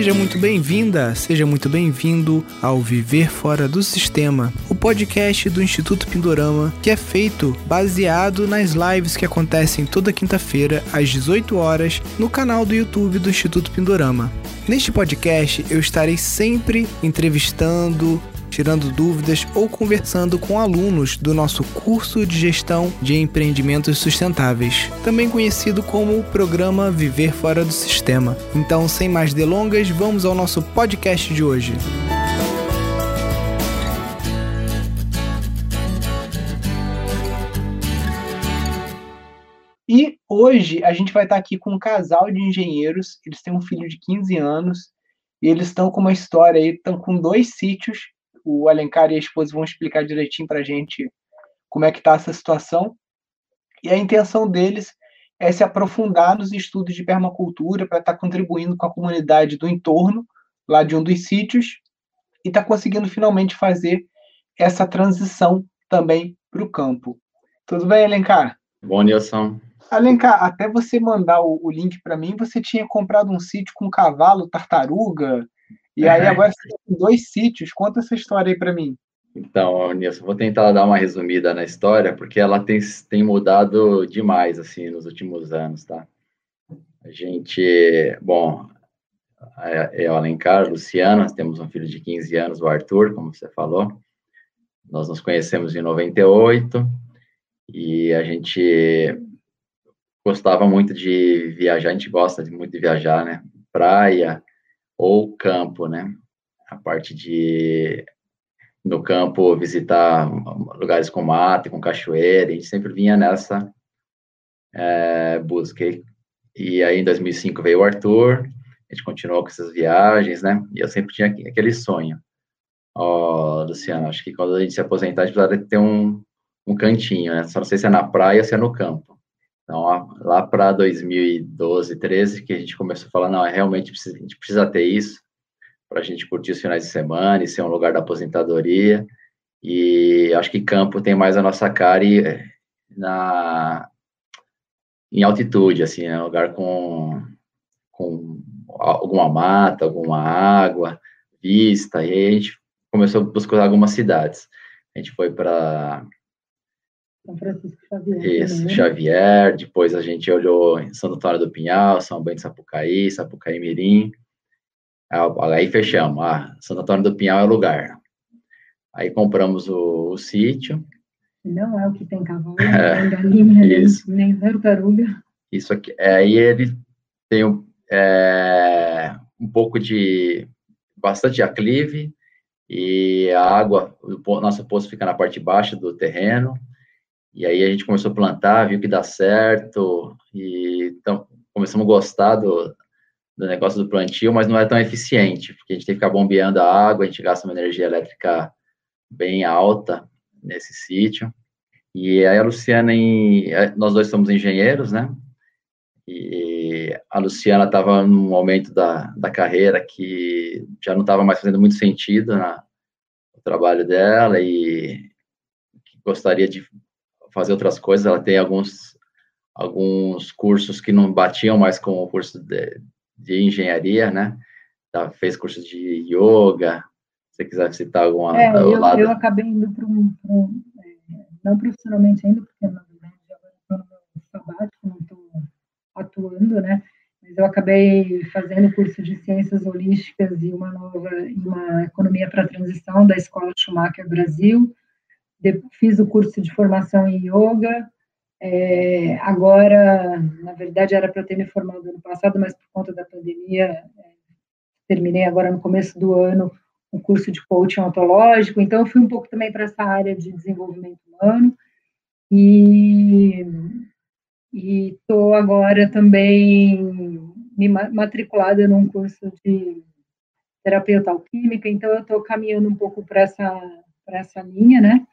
Seja muito bem-vinda, seja muito bem-vindo ao Viver Fora do Sistema, o podcast do Instituto Pindorama, que é feito baseado nas lives que acontecem toda quinta-feira às 18 horas no canal do YouTube do Instituto Pindorama. Neste podcast eu estarei sempre entrevistando, tirando dúvidas ou conversando com alunos do nosso curso de gestão de empreendimentos sustentáveis, também conhecido como o programa Viver Fora do Sistema. Então, sem mais delongas, vamos ao nosso podcast de hoje. E hoje a gente vai estar aqui com um casal de engenheiros, eles têm um filho de 15 anos, e eles estão com uma história aí, estão com dois sítios o Alencar e a esposa vão explicar direitinho para a gente como é que está essa situação. E a intenção deles é se aprofundar nos estudos de permacultura para estar tá contribuindo com a comunidade do entorno, lá de um dos sítios, e estar tá conseguindo finalmente fazer essa transição também para o campo. Tudo bem, Alencar? Bom, Nilson. Alencar, até você mandar o, o link para mim, você tinha comprado um sítio com cavalo, tartaruga, e aí agora você tem dois sítios. Conta essa história aí para mim. Então, Nilson, vou tentar dar uma resumida na história, porque ela tem, tem mudado demais, assim, nos últimos anos, tá? A gente, bom, eu, Alencar, Luciana, temos um filho de 15 anos, o Arthur, como você falou. Nós nos conhecemos em 98 e a gente gostava muito de viajar, a gente gosta muito de viajar, né? Praia, ou campo, né? A parte de no campo visitar lugares com mato, com cachoeira, a gente sempre vinha nessa é, busca. E aí em 2005 veio o Arthur, a gente continuou com essas viagens, né? E eu sempre tinha aquele sonho. Ó, oh, Luciano, acho que quando a gente se aposentar, a gente precisa ter um, um cantinho, né? Só não sei se é na praia ou se é no campo. Então, lá para 2012, 13, que a gente começou a falar, não, é realmente a gente precisa ter isso para a gente curtir os finais de semana e ser um lugar da aposentadoria. E acho que campo tem mais a nossa cara e eh, na em altitude, assim, né? um lugar com, com alguma mata, alguma água, vista, e a gente começou a buscar algumas cidades. A gente foi para são Francisco Xavier. Isso, também? Xavier. Depois a gente olhou em Santo Antônio do Pinhal, São Bento de Sapucaí, Sapucaí Mirim. Aí fechamos. Ah, Santo Antônio do Pinhal é o lugar. Aí compramos o, o sítio. Não é o que tem cavalo, é, nem galinha, isso. nem tartaruga. Isso aqui. É, aí ele tem é, um pouco de bastante aclive e a água, o nosso poço fica na parte baixa do terreno e aí a gente começou a plantar, viu que dá certo, e então começamos a gostar do, do negócio do plantio, mas não é tão eficiente, porque a gente tem que ficar bombeando a água, a gente gasta uma energia elétrica bem alta nesse sítio. E aí a Luciana, em, eh, nós dois somos engenheiros, né? E a Luciana estava num momento da, da carreira que já não estava mais fazendo muito sentido na, no trabalho dela e gostaria de fazer outras coisas. Ela tem alguns, alguns cursos que não batiam mais com o curso de, de engenharia, né? Ela fez curso de yoga. Se você quiser citar alguma é, eu, lado. eu acabei indo para um, um é, não profissionalmente ainda, porque na verdade agora estou no meu sabático, não estou atuando, né? Mas eu acabei fazendo curso de ciências holísticas e uma nova, uma economia para transição da Escola Schumacher Brasil fiz o curso de formação em yoga. É, agora, na verdade, era para ter me formado ano passado, mas por conta da pandemia, é, terminei agora no começo do ano um curso de coaching ontológico. Então, fui um pouco também para essa área de desenvolvimento humano. E estou agora também me matriculada num curso de terapeuta alquímica, então eu estou caminhando um pouco para essa, essa linha, né?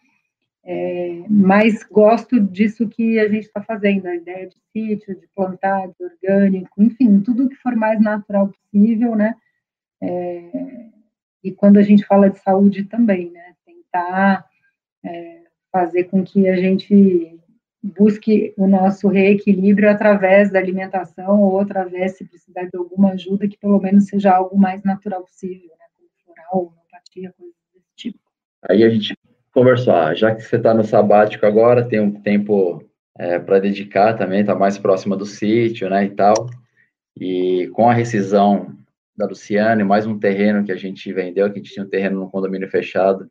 É, mas gosto disso que a gente está fazendo, a ideia de sítio, de plantar, de orgânico, enfim, tudo que for mais natural possível, né? É, e quando a gente fala de saúde também, né? Tentar é, fazer com que a gente busque o nosso reequilíbrio através da alimentação ou através, se precisar de alguma ajuda, que pelo menos seja algo mais natural possível, né, como floral, homeopatia, coisas desse tipo. Aí a gente conversou, ah, já que você está no sabático agora, tem um tempo é, para dedicar também, está mais próxima do sítio, né, e tal, e com a rescisão da Luciane, mais um terreno que a gente vendeu, que a gente tinha um terreno no condomínio fechado,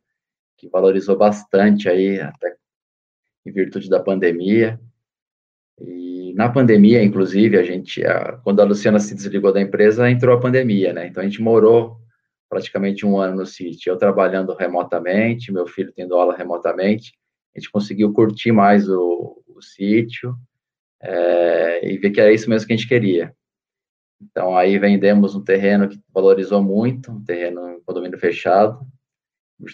que valorizou bastante aí, até em virtude da pandemia. E na pandemia, inclusive, a gente, a, quando a Luciana se desligou da empresa, entrou a pandemia, né? Então a gente morou praticamente um ano no sítio, eu trabalhando remotamente, meu filho tendo aula remotamente, a gente conseguiu curtir mais o, o sítio é, e ver que era isso mesmo que a gente queria. Então, aí vendemos um terreno que valorizou muito, um terreno em condomínio fechado,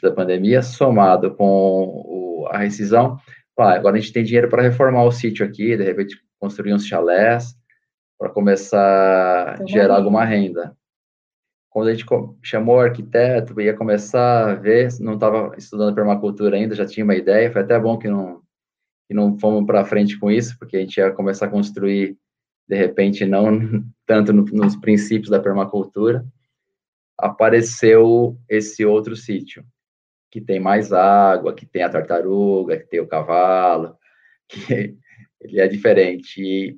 da pandemia, somado com o, a rescisão. Ah, agora a gente tem dinheiro para reformar o sítio aqui, de repente construir uns chalés, para começar a gerar alguma renda. Quando a gente chamou o arquiteto, ia começar a ver, não estava estudando permacultura ainda, já tinha uma ideia, foi até bom que não, que não fomos para frente com isso, porque a gente ia começar a construir, de repente, não tanto no, nos princípios da permacultura, apareceu esse outro sítio, que tem mais água, que tem a tartaruga, que tem o cavalo, que ele é diferente. E,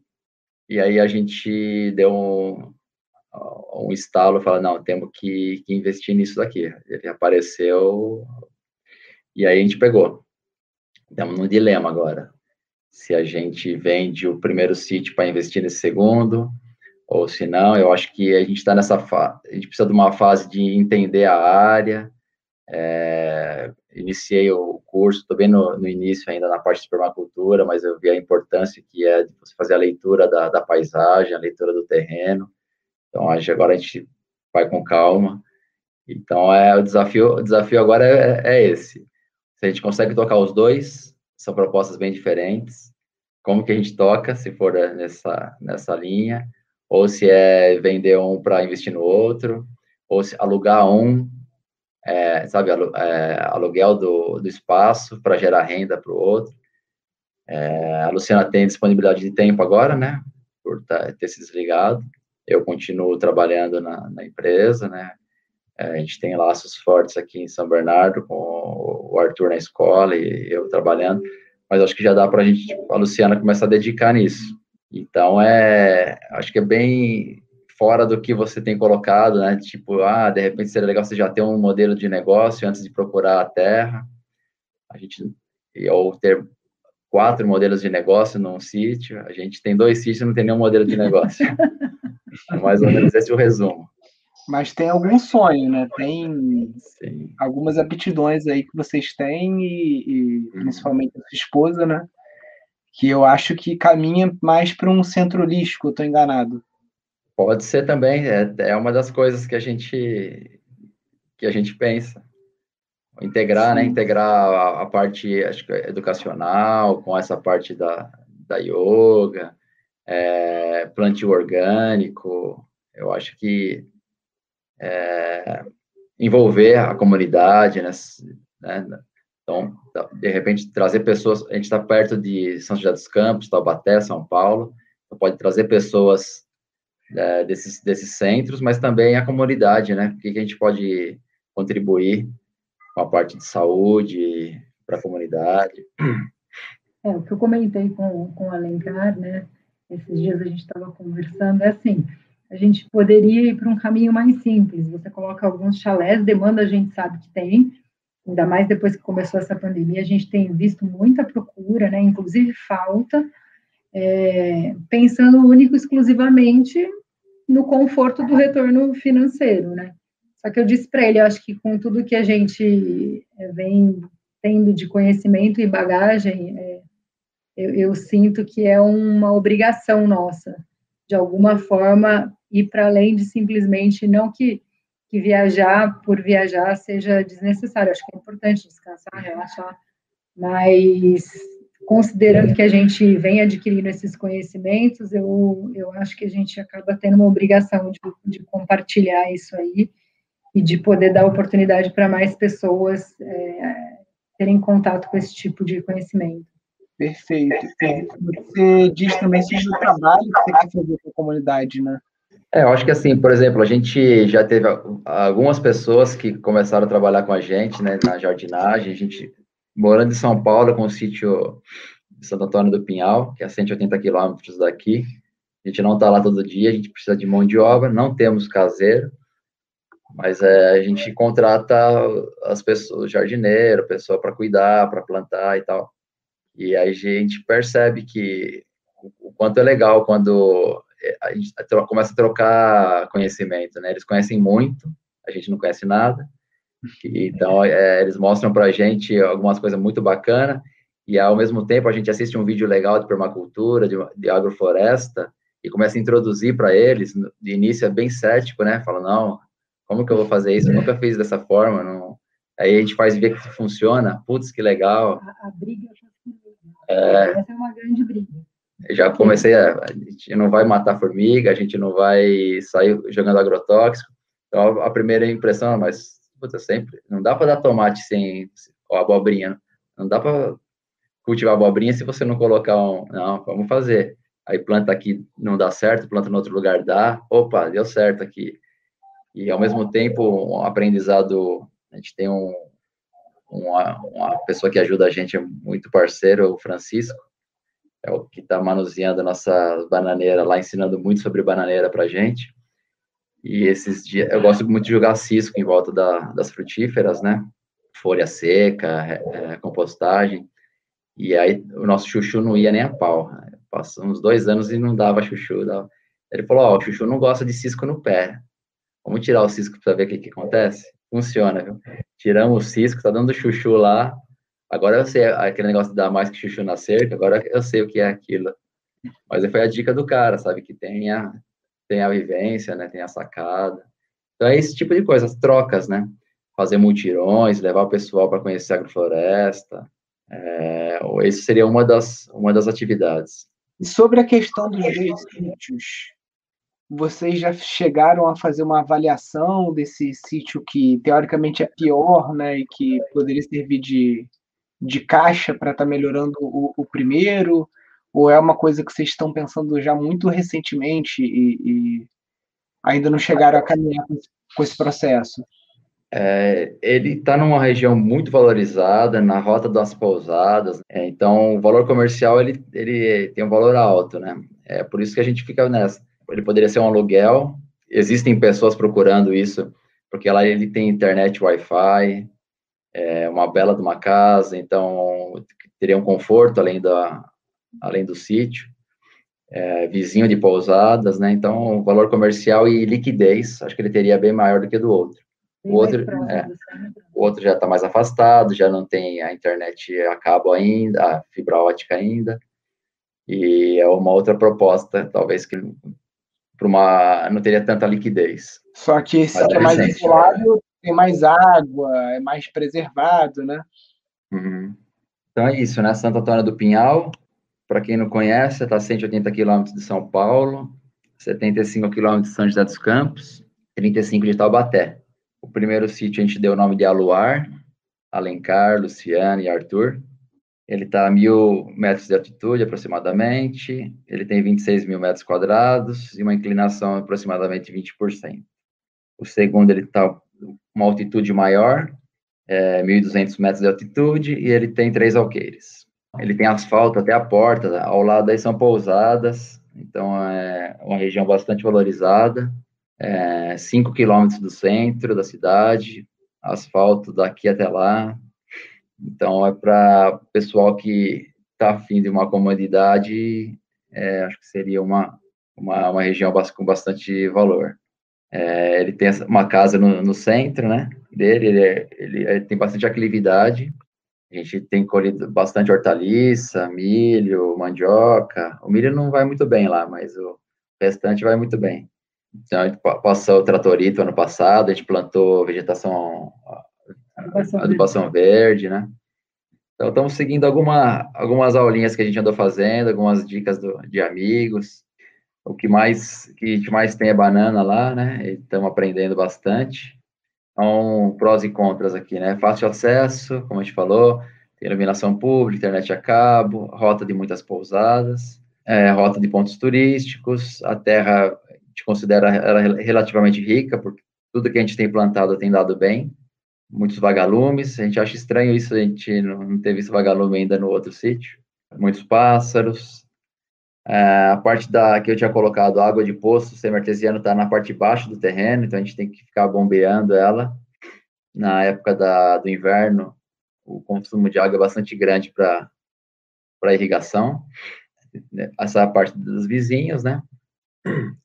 e aí a gente deu um, um estalo, fala, não, temos que, que investir nisso daqui. Ele apareceu, e aí a gente pegou. Estamos num dilema agora. Se a gente vende o primeiro sítio para investir nesse segundo, ou se não, eu acho que a gente está nessa fase, a gente precisa de uma fase de entender a área, é, iniciei o curso, estou bem no, no, início ainda na parte de permacultura, mas eu vi a importância que é de você fazer a leitura da, da paisagem, a leitura do terreno. Então, acho que agora a gente vai com calma. Então, é o desafio, o desafio agora é, é esse. Se a gente consegue tocar os dois, são propostas bem diferentes. Como que a gente toca, se for nessa, nessa linha, ou se é vender um para investir no outro, ou se alugar um é, sabe, é, aluguel do, do espaço para gerar renda para o outro. É, a Luciana tem disponibilidade de tempo agora, né, por tá, ter se desligado. Eu continuo trabalhando na, na empresa, né, é, a gente tem laços fortes aqui em São Bernardo, com o Arthur na escola e eu trabalhando, mas acho que já dá para a gente, tipo, a Luciana começar a dedicar nisso. Então, é, acho que é bem fora do que você tem colocado, né? Tipo, ah, de repente seria legal você já ter um modelo de negócio antes de procurar a terra. A gente ou ter quatro modelos de negócio num sítio. A gente tem dois sítios e não tem nenhum modelo de negócio. é mais ou menos esse é o resumo. Mas tem algum sonho, né? Tem Sim. algumas aptidões aí que vocês têm e, e uhum. principalmente a sua esposa, né? Que eu acho que caminha mais para um centro holístico, estou enganado. Pode ser também, é, é uma das coisas que a gente que a gente pensa. Integrar, né? Sim. né? Integrar a, a, parte acho educacional com essa parte da, da yoga, é, plantio orgânico. Eu acho que é, envolver a comunidade, né? né? Então, de repente, trazer pessoas. A gente está perto de São José dos Campos, Taubaté, São Paulo. Então, pode trazer pessoas é, desses, desses centros, mas também a comunidade, né? O que, que a gente pode contribuir com a parte de saúde para a comunidade. É, o que eu comentei com, com o Alencar, né? Esses dias a gente estava conversando, é assim, a gente poderia ir para um caminho mais simples. Você coloca alguns chalés, demanda a gente sabe que tem, ainda mais depois que começou essa pandemia, a gente tem visto muita procura, né? Inclusive falta é, pensando único exclusivamente no conforto do retorno financeiro, né? Só que eu disse para ele, eu acho que com tudo que a gente é, vem tendo de conhecimento e bagagem, é, eu, eu, sinto que é uma obrigação nossa, de alguma forma, ir para além de simplesmente, não que, que viajar por viajar seja desnecessário, acho que é importante descansar, relaxar, mas considerando que a gente vem adquirindo esses conhecimentos, eu, eu acho que a gente acaba tendo uma obrigação de, de compartilhar isso aí e de poder dar oportunidade para mais pessoas é, terem contato com esse tipo de conhecimento. Perfeito. Você diz também sobre o trabalho que você quer fazer com a comunidade, né? É, eu acho que assim, por exemplo, a gente já teve algumas pessoas que começaram a trabalhar com a gente, né, na jardinagem, a gente, morando em São Paulo, com o sítio de Santo Antônio do Pinhal, que é a 180 quilômetros daqui, a gente não está lá todo dia, a gente precisa de mão de obra, não temos caseiro, mas é, a gente contrata as pessoas, jardineiro, pessoa para cuidar, para plantar e tal. E a gente percebe que o quanto é legal quando é, a gente começa a trocar conhecimento, né? Eles conhecem muito, a gente não conhece nada. Então, é, eles mostram para a gente algumas coisas muito bacanas e, ao mesmo tempo, a gente assiste um vídeo legal de permacultura, de, de agrofloresta, e começa a introduzir para eles, de início é bem cético, né? Fala, não, como que eu vou fazer isso? Eu nunca fiz dessa forma, não... Aí a gente faz ver que funciona, putz, que legal. A, a briga é, essa é uma grande briga. Já comecei a, a gente não vai matar formiga, a gente não vai sair jogando agrotóxico. Então a primeira impressão, é, mas puta, sempre não dá para dar tomate sem ou abobrinha, não dá para cultivar abobrinha se você não colocar um, não, vamos fazer. Aí planta aqui não dá certo, planta em outro lugar dá, opa, deu certo aqui. E ao mesmo tempo, um aprendizado, a gente tem um, uma, uma pessoa que ajuda a gente, é muito parceiro, o Francisco, é o que está manuseando a nossa bananeira lá, ensinando muito sobre bananeira para gente. E esses dias, eu gosto muito de jogar cisco em volta da, das frutíferas, né? Folha seca, é, é, compostagem. E aí o nosso chuchu não ia nem a pau. Passou uns dois anos e não dava chuchu. Dava. Ele falou: Ó, oh, o chuchu não gosta de cisco no pé. Vamos tirar o cisco para ver o que, que acontece? Funciona, viu? Tiramos o cisco, tá dando chuchu lá. Agora eu sei aquele negócio de dar mais que chuchu na cerca, agora eu sei o que é aquilo. Mas foi a dica do cara, sabe? Que tem a, tem a vivência, né? Tem a sacada. Então é esse tipo de coisa, as trocas, né? Fazer multirões, levar o pessoal para conhecer a agrofloresta. É, esse seria uma das, uma das atividades. E sobre a questão dos sítios, vocês já chegaram a fazer uma avaliação desse sítio que teoricamente é pior, né, e que poderia servir de, de caixa para estar tá melhorando o, o, primeiro? Ou é uma coisa que vocês estão pensando já muito recentemente e, e ainda não chegaram a caminhar com, com esse processo? É, ele está numa região muito valorizada, na rota das pousadas, é, então o valor comercial ele, ele tem um valor alto, né? É por isso que a gente fica nessa ele poderia ser um aluguel. Existem pessoas procurando isso, porque lá ele tem internet Wi-Fi, é uma bela de uma casa, então teria um conforto além da além do sítio, é, vizinho de pousadas, né? Então, valor comercial e liquidez, acho que ele teria bem maior do que do outro. O outro, é, o outro já está mais afastado, já não tem a internet a cabo ainda, a fibra ótica ainda, e é uma outra proposta, talvez que para uma não teria tanta liquidez. Só que esse é mais isolado, tem mais água, é mais preservado, né? Uhum. Então é isso, né? Santo Antônio do Pinhal, para quem não conhece, está a 180 quilômetros de São Paulo, 75 quilômetros de São José dos Campos, 35 de Taubaté. O primeiro sítio a gente deu o nome de Aluar, Alencar, Luciano e Arthur. Ele está a mil metros de altitude, aproximadamente. Ele tem 26 mil metros quadrados e uma inclinação aproximadamente 20%. O segundo, ele está uma altitude maior, é, 1.200 metros de altitude, e ele tem três alqueires. Ele tem asfalto até a porta, ao lado aí são pousadas, então é uma região bastante valorizada. É, 5 quilômetros do centro da cidade, asfalto daqui até lá, então, é para o pessoal que está afim de uma comodidade, é, acho que seria uma, uma, uma região com bastante valor. É, ele tem uma casa no, no centro, né, dele, ele, é, ele, ele, tem bastante aclividade, a gente tem colhido bastante hortaliça, milho, mandioca, o milho não vai muito bem lá, mas o restante vai muito bem. Então, a gente passou o tratorito ano passado, a gente plantou vegetação adubação, verde, né? Então, estamos seguindo alguma, algumas aulinhas que a gente andou fazendo, algumas dicas do, de amigos. O que mais que a gente mais tem é banana lá, né? Estamos aprendendo bastante. Então, prós e contras aqui, né? Fácil acesso, como a gente falou, iluminação pública, internet a cabo, rota de muitas pousadas, é, rota de pontos turísticos, a terra a gente considera ela relativamente rica, porque tudo que a gente tem plantado tem dado bem, muitos vagalumes, a gente acha estranho isso, a gente não, não teve esse vagalume ainda no outro sítio, muitos pássaros, é, a parte da que eu tinha colocado água de poço semi-artesiano está na parte de baixo do terreno, então a gente tem que ficar bombeando ela. Na época da, do inverno, o consumo de água é bastante grande para irrigação. Essa parte dos vizinhos, né?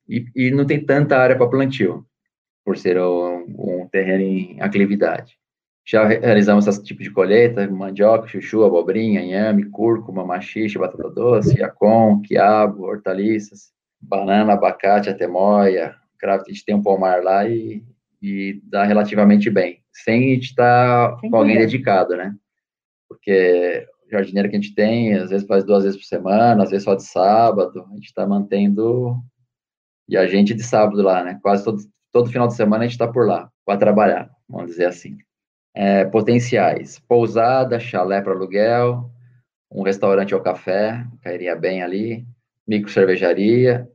E, e não tem tanta área para plantio, por ser um, um terreno em aclividade. Já realizamos esse tipo de colheita, mandioca, chuchu, abobrinha, inhame, cúrcuma, machixe, batata doce, yacon, quiabo, hortaliças, banana, abacate, atemoia, cravo, a gente tem um pomar lá e, e dá relativamente bem, sem a gente estar com alguém dedicado, né? Porque o jardineiro que a gente tem, às vezes faz duas vezes por semana, às vezes só de sábado, a gente está mantendo, e a gente de sábado lá, né? Quase todo, todo final de semana a gente está por lá, para trabalhar, vamos dizer assim é, potenciais: pousada, chalé para aluguel, um restaurante ou café, cairia bem ali, micro cervejaria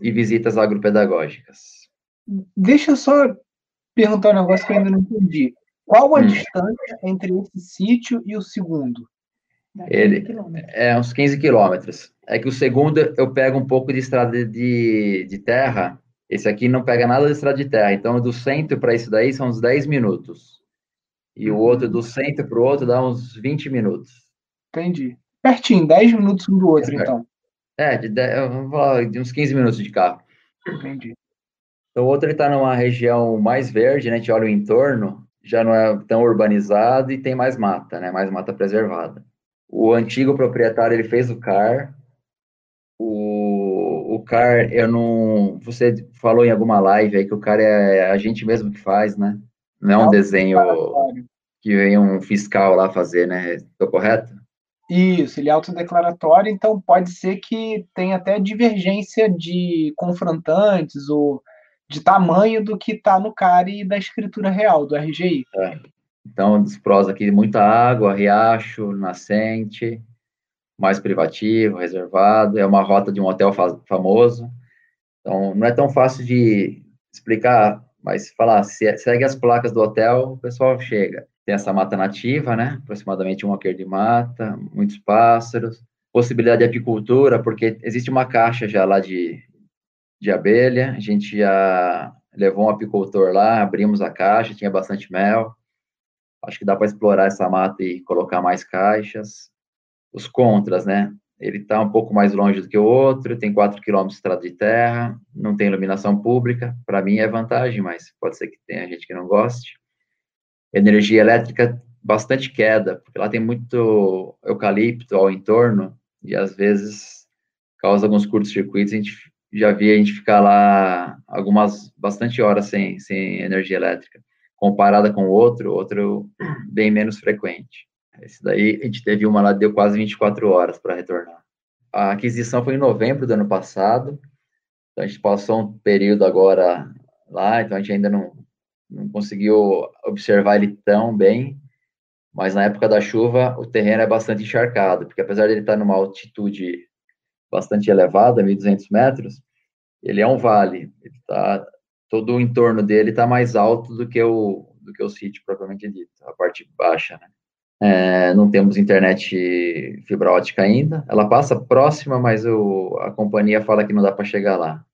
e visitas agropedagógicas. Deixa eu só perguntar um negócio que eu ainda não entendi. Qual a hum. distância entre esse sítio e o segundo? Ele é uns 15 quilômetros. É que o segundo eu pego um pouco de estrada de, de terra. Esse aqui não pega nada de estrada de terra. Então, do centro para isso daí são uns 10 minutos e o outro do centro para o outro dá uns 20 minutos. Entendi. Pertinho, 10 minutos um do outro, é, então. É, de, 10, vamos falar de uns 15 minutos de carro. Entendi. Então, o outro está numa região mais verde, né? A gente olha o entorno, já não é tão urbanizado e tem mais mata, né? Mais mata preservada. O antigo proprietário, ele fez o CAR. O, o CAR, eu não... Você falou em alguma live aí que o CAR é a gente mesmo que faz, né? Não é um desenho que vem um fiscal lá fazer, né? Estou correto? Isso, ele é autodeclaratório, então pode ser que tenha até divergência de confrontantes ou de tamanho do que está no CARI da escritura real, do RGI. É. Então, dos prós aqui, muita água, riacho, nascente, mais privativo, reservado, é uma rota de um hotel fa famoso. Então, não é tão fácil de explicar mas falar, se, segue as placas do hotel, o pessoal chega. Tem essa mata nativa, né? Aproximadamente um alqueire de mata, muitos pássaros. Possibilidade de apicultura, porque existe uma caixa já lá de, de abelha. A gente já levou um apicultor lá, abrimos a caixa, tinha bastante mel. Acho que dá para explorar essa mata e colocar mais caixas. Os contras, né? ele está um pouco mais longe do que o outro, tem 4 km de estrada de terra, não tem iluminação pública, para mim é vantagem, mas pode ser que tenha gente que não goste. Energia elétrica, bastante queda, porque lá tem muito eucalipto ao entorno, e às vezes causa alguns curtos-circuitos, a gente já via a gente ficar lá algumas, bastante horas sem, sem energia elétrica, comparada com o outro, outro bem menos frequente. Esse daí, a gente teve uma lá, deu quase 24 horas para retornar. A aquisição foi em novembro do ano passado, então a gente passou um período agora lá, então a gente ainda não, não conseguiu observar ele tão bem, mas na época da chuva o terreno é bastante encharcado, porque apesar de ele estar numa altitude bastante elevada, 1.200 metros, ele é um vale, ele tá, todo o entorno dele está mais alto do que o do que o sítio propriamente dito, a parte baixa, né? É, não temos internet fibra ótica ainda. Ela passa próxima, mas o, a companhia fala que não dá para chegar lá.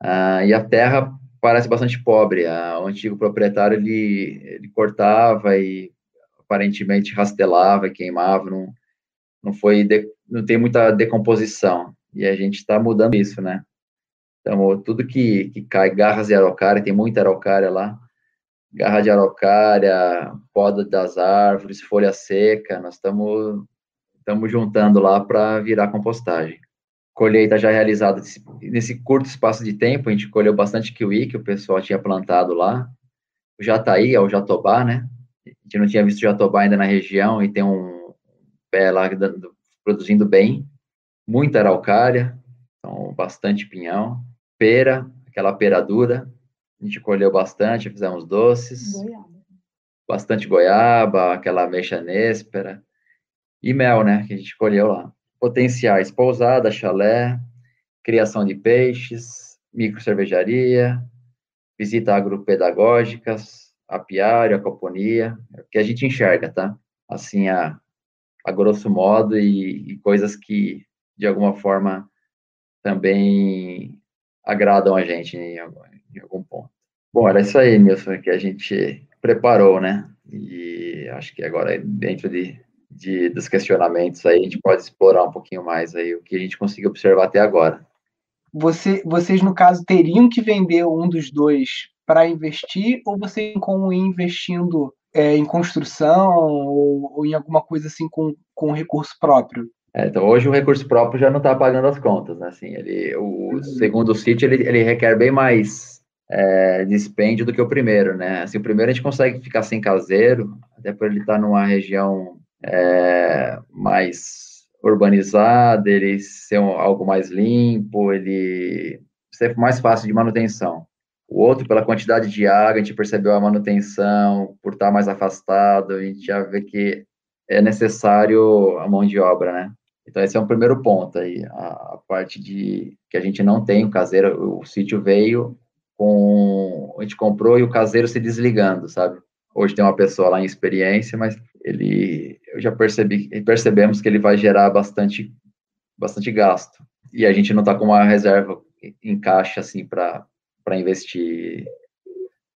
Ah, e a terra parece bastante pobre. Ah, o antigo proprietário ele, ele cortava e aparentemente rastelava, queimava. Não, não foi, de, não tem muita decomposição. E a gente está mudando isso, né? Então, tudo que, que cai, garras de araucária, tem muita araucária lá, garra de araucária, poda das árvores, folha seca, nós estamos juntando lá para virar compostagem. Colheita já realizada nesse, curto espaço de tempo, a gente colheu bastante kiwi que o pessoal tinha plantado lá. O jataí, é o jatobá, né? A gente não tinha visto jatobá ainda na região e tem um pé lá produzindo bem. Muita araucária, então bastante pinhão. Pera, aquela pera dura, a gente colheu bastante, fizemos doces. Goiaba. Bastante goiaba, aquela ameixa néspera. e mel, né, que a gente escolheu lá. Potenciais, pousada, chalé, criação de peixes, micro cervejaria, visita agropedagógicas, apiário, acoponia, é o que a gente enxerga, tá? Assim, a, a grosso modo, e, e coisas que, de alguma forma, também agradam a gente em em algum ponto. Bom, era isso aí, Nilson, que a gente preparou, né? E acho que agora, dentro de, de, dos questionamentos aí, a gente pode explorar um pouquinho mais aí o que a gente conseguiu observar até agora. Você, vocês, no caso, teriam que vender um dos dois para investir, ou vocês como ir investindo é, em construção ou, ou, em alguma coisa assim com, com recurso próprio? É, então, hoje o recurso próprio já não está pagando as contas, né? Assim, ele, o uhum. segundo sítio, ele, ele requer bem mais é, dispêndio do que o primeiro, né? Assim, o primeiro a gente consegue ficar sem caseiro, até por ele estar tá numa região é, mais urbanizada, ele ser um, algo mais limpo, ele ser mais fácil de manutenção. O outro, pela quantidade de água, a gente percebeu a manutenção, por estar tá mais afastado, a gente já vê que é necessário a mão de obra, né? Então, esse é um primeiro ponto aí, a, a, parte de que a gente não tem o caseiro, o sítio veio com, a gente comprou e o caseiro se desligando, sabe? Hoje tem uma pessoa lá em experiência, mas ele, eu já percebi, percebemos que ele vai gerar bastante, bastante gasto. E a gente não está com uma reserva em caixa, assim, para investir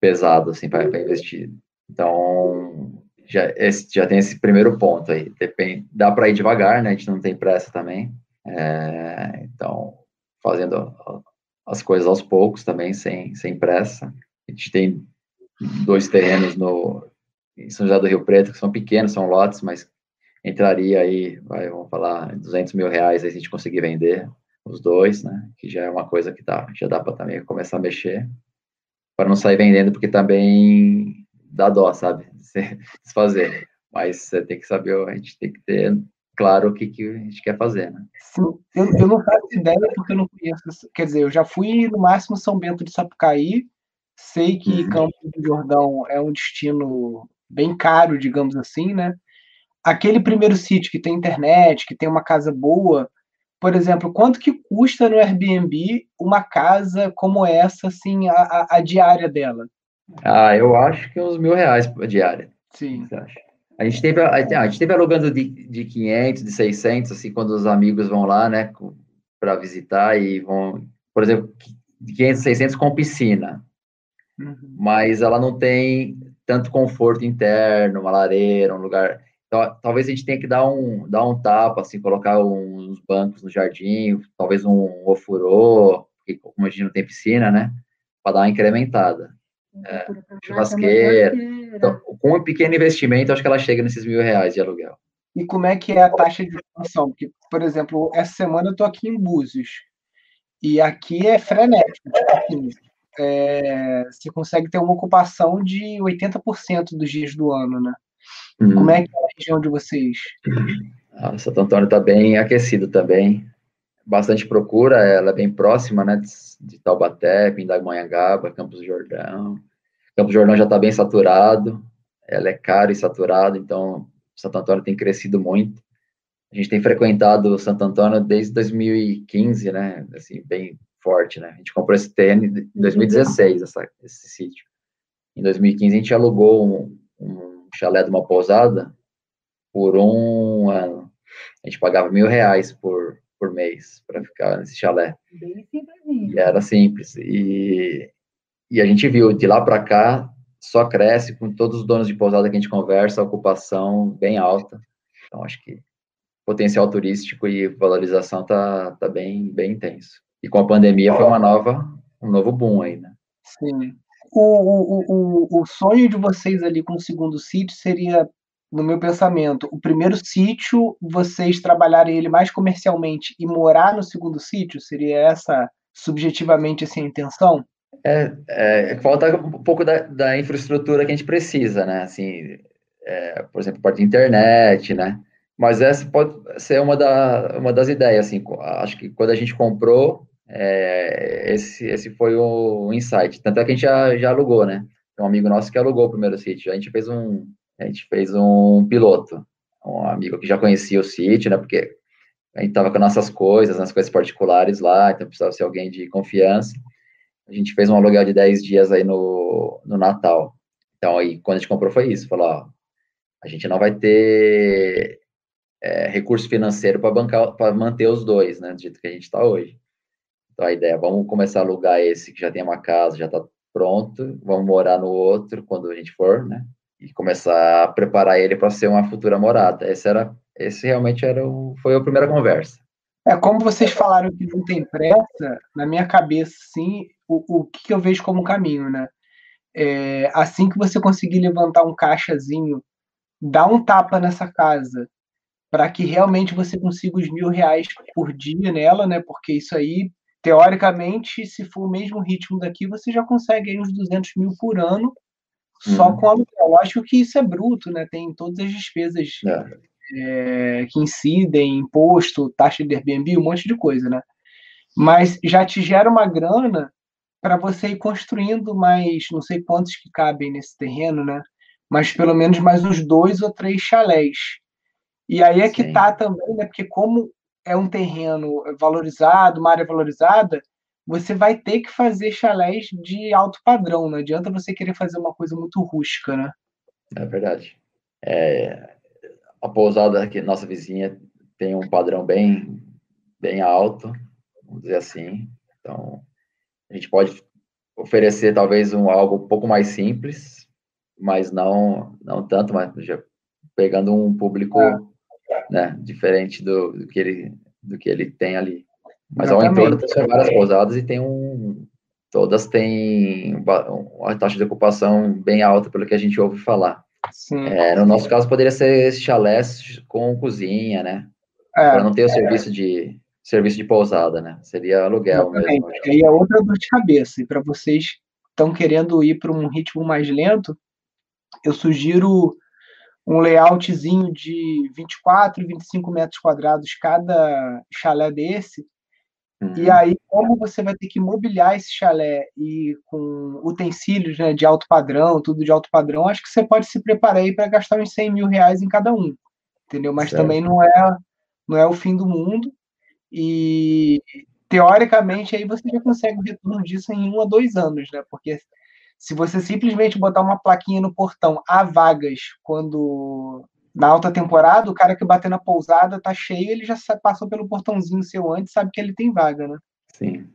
pesado, assim, para investir. Então, já, esse, já tem esse primeiro ponto aí. Depende, dá para ir devagar, né? A gente não tem pressa também. É, então, fazendo as coisas aos poucos também, sem, sem pressa. A gente tem dois terrenos no, em São José do Rio Preto, que são pequenos, são lotes, mas entraria aí, vai, vamos falar, 200 mil reais a gente conseguir vender os dois, né? Que já é uma coisa que dá, já dá para também começar a mexer, para não sair vendendo, porque também dá dó, sabe? desfazer. Mas você tem que saber, a gente tem que ter claro o que, que a gente quer fazer, né? Sim, eu, eu não faço ideia porque eu não conheço, quer dizer, eu já fui no máximo São Bento de Sapucaí, sei que uhum. Campos do Jordão é um destino bem caro, digamos assim, né? Aquele primeiro sítio que tem internet, que tem uma casa boa, por exemplo, quanto que custa no Airbnb uma casa como essa, assim, a, a, a diária dela? Ah, eu acho que uns mil reais por diária. Sim. A gente teve, a, a gente teve alugando de, de 500, de 600, assim, quando os amigos vão lá, né, para visitar e vão, por exemplo, de 500, 600 com piscina. Uhum. Mas ela não tem tanto conforto interno, uma lareira, um lugar. Então, talvez a gente tenha que dar um, dar um tapa, assim, colocar uns bancos no jardim, talvez um ofurô, porque como a gente não tem piscina, né, para dar uma incrementada. É, churrasqueira. Então, com um pequeno investimento, acho que ela chega nesses mil reais de aluguel. E como é que é a taxa de ocupação? Porque, por exemplo, essa semana eu estou aqui em Búzios. E aqui é frenético. Tipo assim, é, você consegue ter uma ocupação de 80% dos dias do ano, né? Hum. Como é que é a região de vocês? Ah, Santo Antônio está bem aquecido também. Bastante procura, ela é bem próxima, né? De Taubaté, Pindamonhangaba, Campos do Jordão. Campos do Jordão já está bem saturado, ela é cara e saturada, então Santo Antônio tem crescido muito. A gente tem frequentado Santo Antônio desde 2015, né? Assim, bem forte, né? A gente comprou esse terreno em 2016, essa, esse sítio. Em 2015 a gente alugou um, um chalé de uma pousada por um ano. A gente pagava mil reais por, por mês para ficar nesse chalé. Bem simples. E era simples. E, e a gente viu de lá para cá só cresce com todos os donos de pousada que a gente conversa, a ocupação bem alta. Então acho que potencial turístico e valorização tá, tá bem bem intenso. E com a pandemia foi uma nova um novo boom aí, né? Sim. O, o, o, o sonho de vocês ali com o segundo sítio seria, no meu pensamento, o primeiro sítio, vocês trabalharem ele mais comercialmente e morar no segundo sítio? Seria essa subjetivamente assim, a intenção? É, é, falta um pouco da, da, infraestrutura que a gente precisa, né? Assim, é, por exemplo, parte de internet, né? Mas essa pode ser uma, da, uma das ideias, assim. Acho que quando a gente comprou, é, esse, esse foi o insight. Tanto é que a gente já, já alugou, né? Um amigo nosso que alugou o primeiro sítio. A gente fez um, a gente fez um piloto. um amigo que já conhecia o sítio, né? Porque a gente estava com nossas coisas, nas coisas particulares lá, então precisava ser alguém de confiança. A gente fez um aluguel de 10 dias aí no, no Natal. Então, aí, quando a gente comprou, foi isso. Falou, ó, a gente não vai ter é, recurso financeiro para bancar, para manter os dois, né, do jeito que a gente está hoje. Então, a ideia, vamos começar a alugar esse que já tem uma casa, já está pronto, vamos morar no outro quando a gente for, né, e começar a preparar ele para ser uma futura morada. Esse era, esse realmente era o, foi a primeira conversa. É, como vocês falaram que não tem pressa, na minha cabeça, sim, o, o que eu vejo como caminho, né? É, assim que você conseguir levantar um caixazinho, dá um tapa nessa casa para que realmente você consiga os mil reais por dia nela, né? Porque isso aí, teoricamente, se for o mesmo ritmo daqui, você já consegue aí uns 200 mil por ano só uhum. com aluguel. Acho que isso é bruto, né? Tem todas as despesas é. É, que incidem, imposto, taxa de Airbnb, um monte de coisa, né? Mas já te gera uma grana para você ir construindo mais, não sei quantos que cabem nesse terreno, né? Mas pelo menos mais uns dois ou três chalés. E aí é que Sim. tá também, né? Porque como é um terreno valorizado, uma área valorizada, você vai ter que fazer chalés de alto padrão. Não adianta você querer fazer uma coisa muito rústica, né? É verdade. É, a pousada aqui, nossa vizinha, tem um padrão bem, bem alto, vamos dizer assim. Então, a gente pode oferecer talvez um algo um pouco mais simples, mas não não tanto, mas já pegando um público é. né, diferente do, do, que ele do que ele tem ali. Mas ao entorno tem várias pousadas e tem um todas têm uma taxa de ocupação bem alta pelo que a gente ouve falar. É, no nosso caso poderia ser chalés com cozinha, né? É, Para não ter o serviço de serviço de pousada, né? Seria aluguel Exatamente. mesmo. E é outra dor de cabeça. E para vocês que estão querendo ir para um ritmo mais lento, eu sugiro um layoutzinho de 24, 25 metros quadrados cada chalé desse. Uhum. E aí, como você vai ter que mobiliar esse chalé e com utensílios né, de alto padrão, tudo de alto padrão, acho que você pode se preparar aí para gastar uns 100 mil reais em cada um, entendeu? Mas certo. também não é, não é o fim do mundo. E teoricamente aí você já consegue o retorno disso em um a dois anos, né? Porque se você simplesmente botar uma plaquinha no portão há vagas quando na alta temporada, o cara que bater na pousada tá cheio, ele já passou pelo portãozinho seu antes, sabe que ele tem vaga, né? Sim.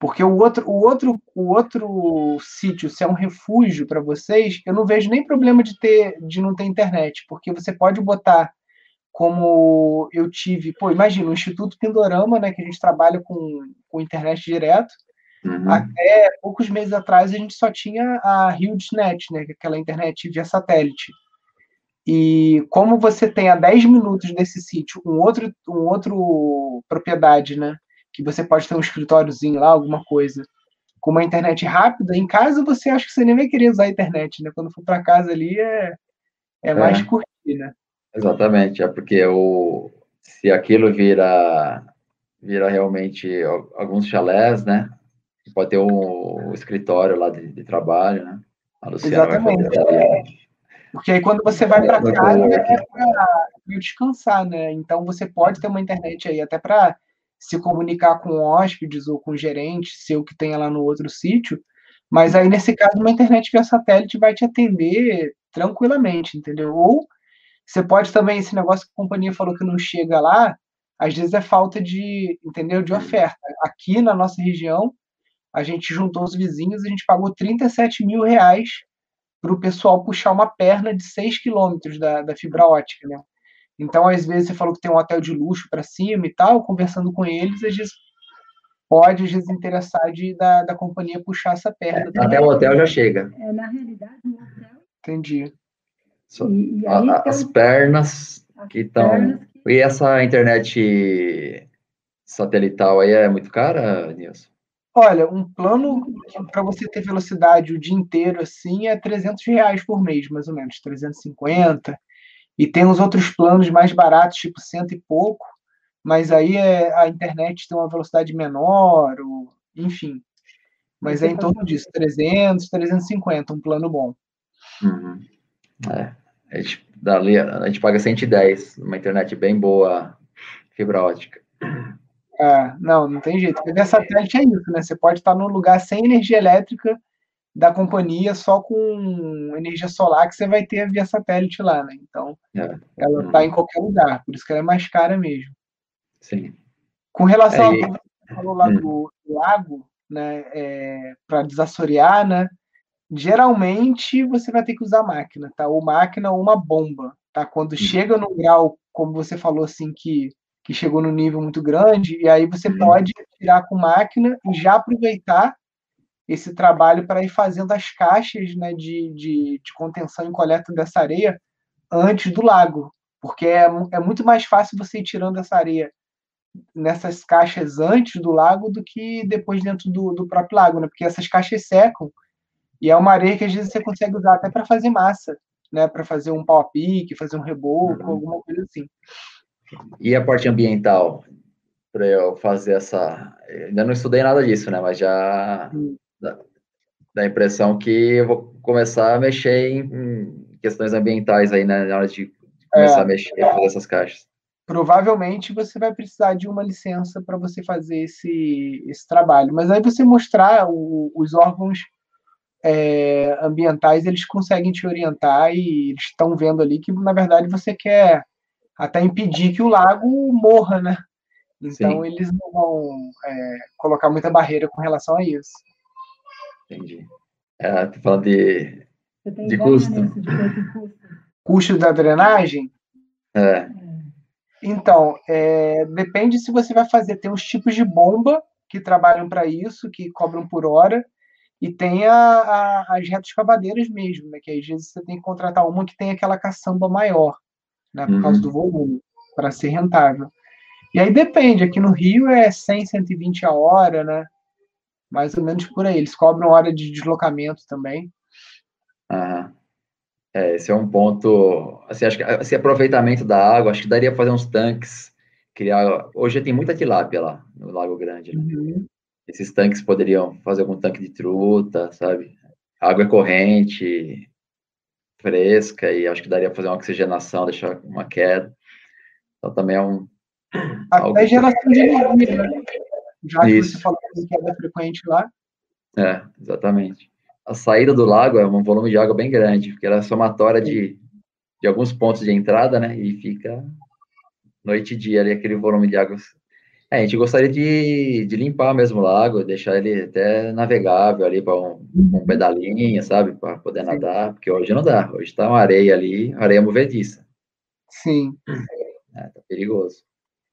Porque o outro, o outro, o outro sítio, se é um refúgio para vocês, eu não vejo nem problema de ter, de não ter internet, porque você pode botar como eu tive, pô, imagina, o Instituto Pindorama, né, que a gente trabalha com, com internet direto, uhum. até poucos meses atrás a gente só tinha a HughesNet, né, que é aquela internet via satélite. E como você tem a 10 minutos desse sítio um outro, um outro propriedade, né, que você pode ter um escritóriozinho lá, alguma coisa, com uma internet rápida, em casa você acha que você nem vai querer usar a internet, né? Quando for para casa ali é, é mais é. curtir, né? Exatamente, é porque o, se aquilo vira, vira realmente alguns chalés, né? Pode ter um, um escritório lá de, de, trabalho, né? A Luciana Exatamente. vai fazer Porque aí quando você vai para casa é para descansar, né? Então você pode ter uma internet aí até para se comunicar com hóspedes ou com gerente seu que tenha lá no outro sítio, mas aí nesse caso uma internet via satélite vai te atender tranquilamente, entendeu? Ou você pode também, esse negócio que a companhia falou que não chega lá, às vezes é falta de, entendeu, de oferta. Aqui na nossa região, a gente juntou os vizinhos, a gente pagou 37 mil reais para o pessoal puxar uma perna de 6 quilômetros da, da fibra ótica, né? Então, às vezes, você falou que tem um hotel de luxo para cima e tal, conversando com eles, às vezes pode, às vezes, interessar de, da, da companhia puxar essa perna. É, até o hotel já chega. É, na realidade, o hotel... Entendi. E, e a, as pernas as que estão. Que... E essa internet satelital aí é muito cara, Nilson? Olha, um plano para você ter velocidade o dia inteiro assim é 300 reais por mês, mais ou menos, 350. E tem os outros planos mais baratos, tipo cento e pouco, mas aí é, a internet tem uma velocidade menor, ou, enfim. Mas é em torno disso, 300, 350, um plano bom. Uhum. É A gente, dali, a gente paga 110, uma internet bem boa, fibra ótica. É, não, não tem jeito. Porque satélite é isso, né? Você pode estar num lugar sem energia elétrica da companhia, só com energia solar que você vai ter via satélite lá, né? Então, é. ela está uhum. em qualquer lugar, por isso que ela é mais cara mesmo. Sim. Com relação é, ao que falou lá hum. do, do lago, né, é, para desassorear, né? Geralmente você vai ter que usar máquina, tá? Ou máquina ou uma bomba, tá? Quando hum. chega no grau, como você falou assim, que que chegou no nível muito grande, e aí você uhum. pode tirar com máquina e já aproveitar esse trabalho para ir fazendo as caixas né, de, de, de, contenção e coleta dessa areia antes do lago, porque é, é muito mais fácil você ir tirando essa areia nessas caixas antes do lago do que depois dentro do, do próprio lago, né? Porque essas caixas secam e é uma areia que às vezes você consegue usar até para fazer massa, né? Para fazer um pau a pique, fazer um reboco, uhum. alguma coisa assim. E a parte ambiental, para eu fazer essa. Ainda não estudei nada disso, né? Mas já dá, dá a impressão que eu vou começar a mexer em, questões ambientais aí, né? Na hora de começar é, a mexer, fazer essas caixas. Provavelmente você vai precisar de uma licença para você fazer esse, esse trabalho. Mas aí você mostrar o, os órgãos é, ambientais, eles conseguem te orientar e eles estão vendo ali que, na verdade, você quer até impedir que o lago morra, né? Então Sim. eles não vão é, colocar muita barreira com relação a isso. Entendi. É, tô falando de, de custo. de custo. Custo da drenagem? É. Então, é, depende se você vai fazer. Tem uns tipos de bomba que trabalham para isso, que cobram por hora, e tem a, a, as retas cavadeiras mesmo, né? Que às vezes você tem que contratar uma que tem aquela caçamba maior né, por uhum. causa do volume, para ser rentável. E aí depende, aqui no Rio é 100, 120 a hora, né? Mais ou menos por aí. Eles cobram hora de deslocamento também. Ah, é, esse é um ponto. Assim, acho que esse aproveitamento da água, acho que daria para fazer uns tanques. Criar. Hoje tem muita tilápia lá no Lago Grande. Né? Uhum. Esses tanques poderiam fazer algum tanque de truta, sabe? Água corrente, fresca e acho que daria para fazer uma oxigenação, deixar uma queda. Então também é um. Até geração de energia, né? Já que Isso. você falou que queda frequente lá. É, exatamente. A saída do lago é um volume de água bem grande, porque ela é somatória de, de alguns pontos de entrada, né? E fica noite e dia ali aquele volume de água é, a gente gostaria de, de limpar mesmo o lago, deixar ele até navegável ali para um, um pedalinho, sabe? Para poder nadar, porque hoje não dá. Hoje está uma areia ali, areia movediça. Sim. É, tá perigoso.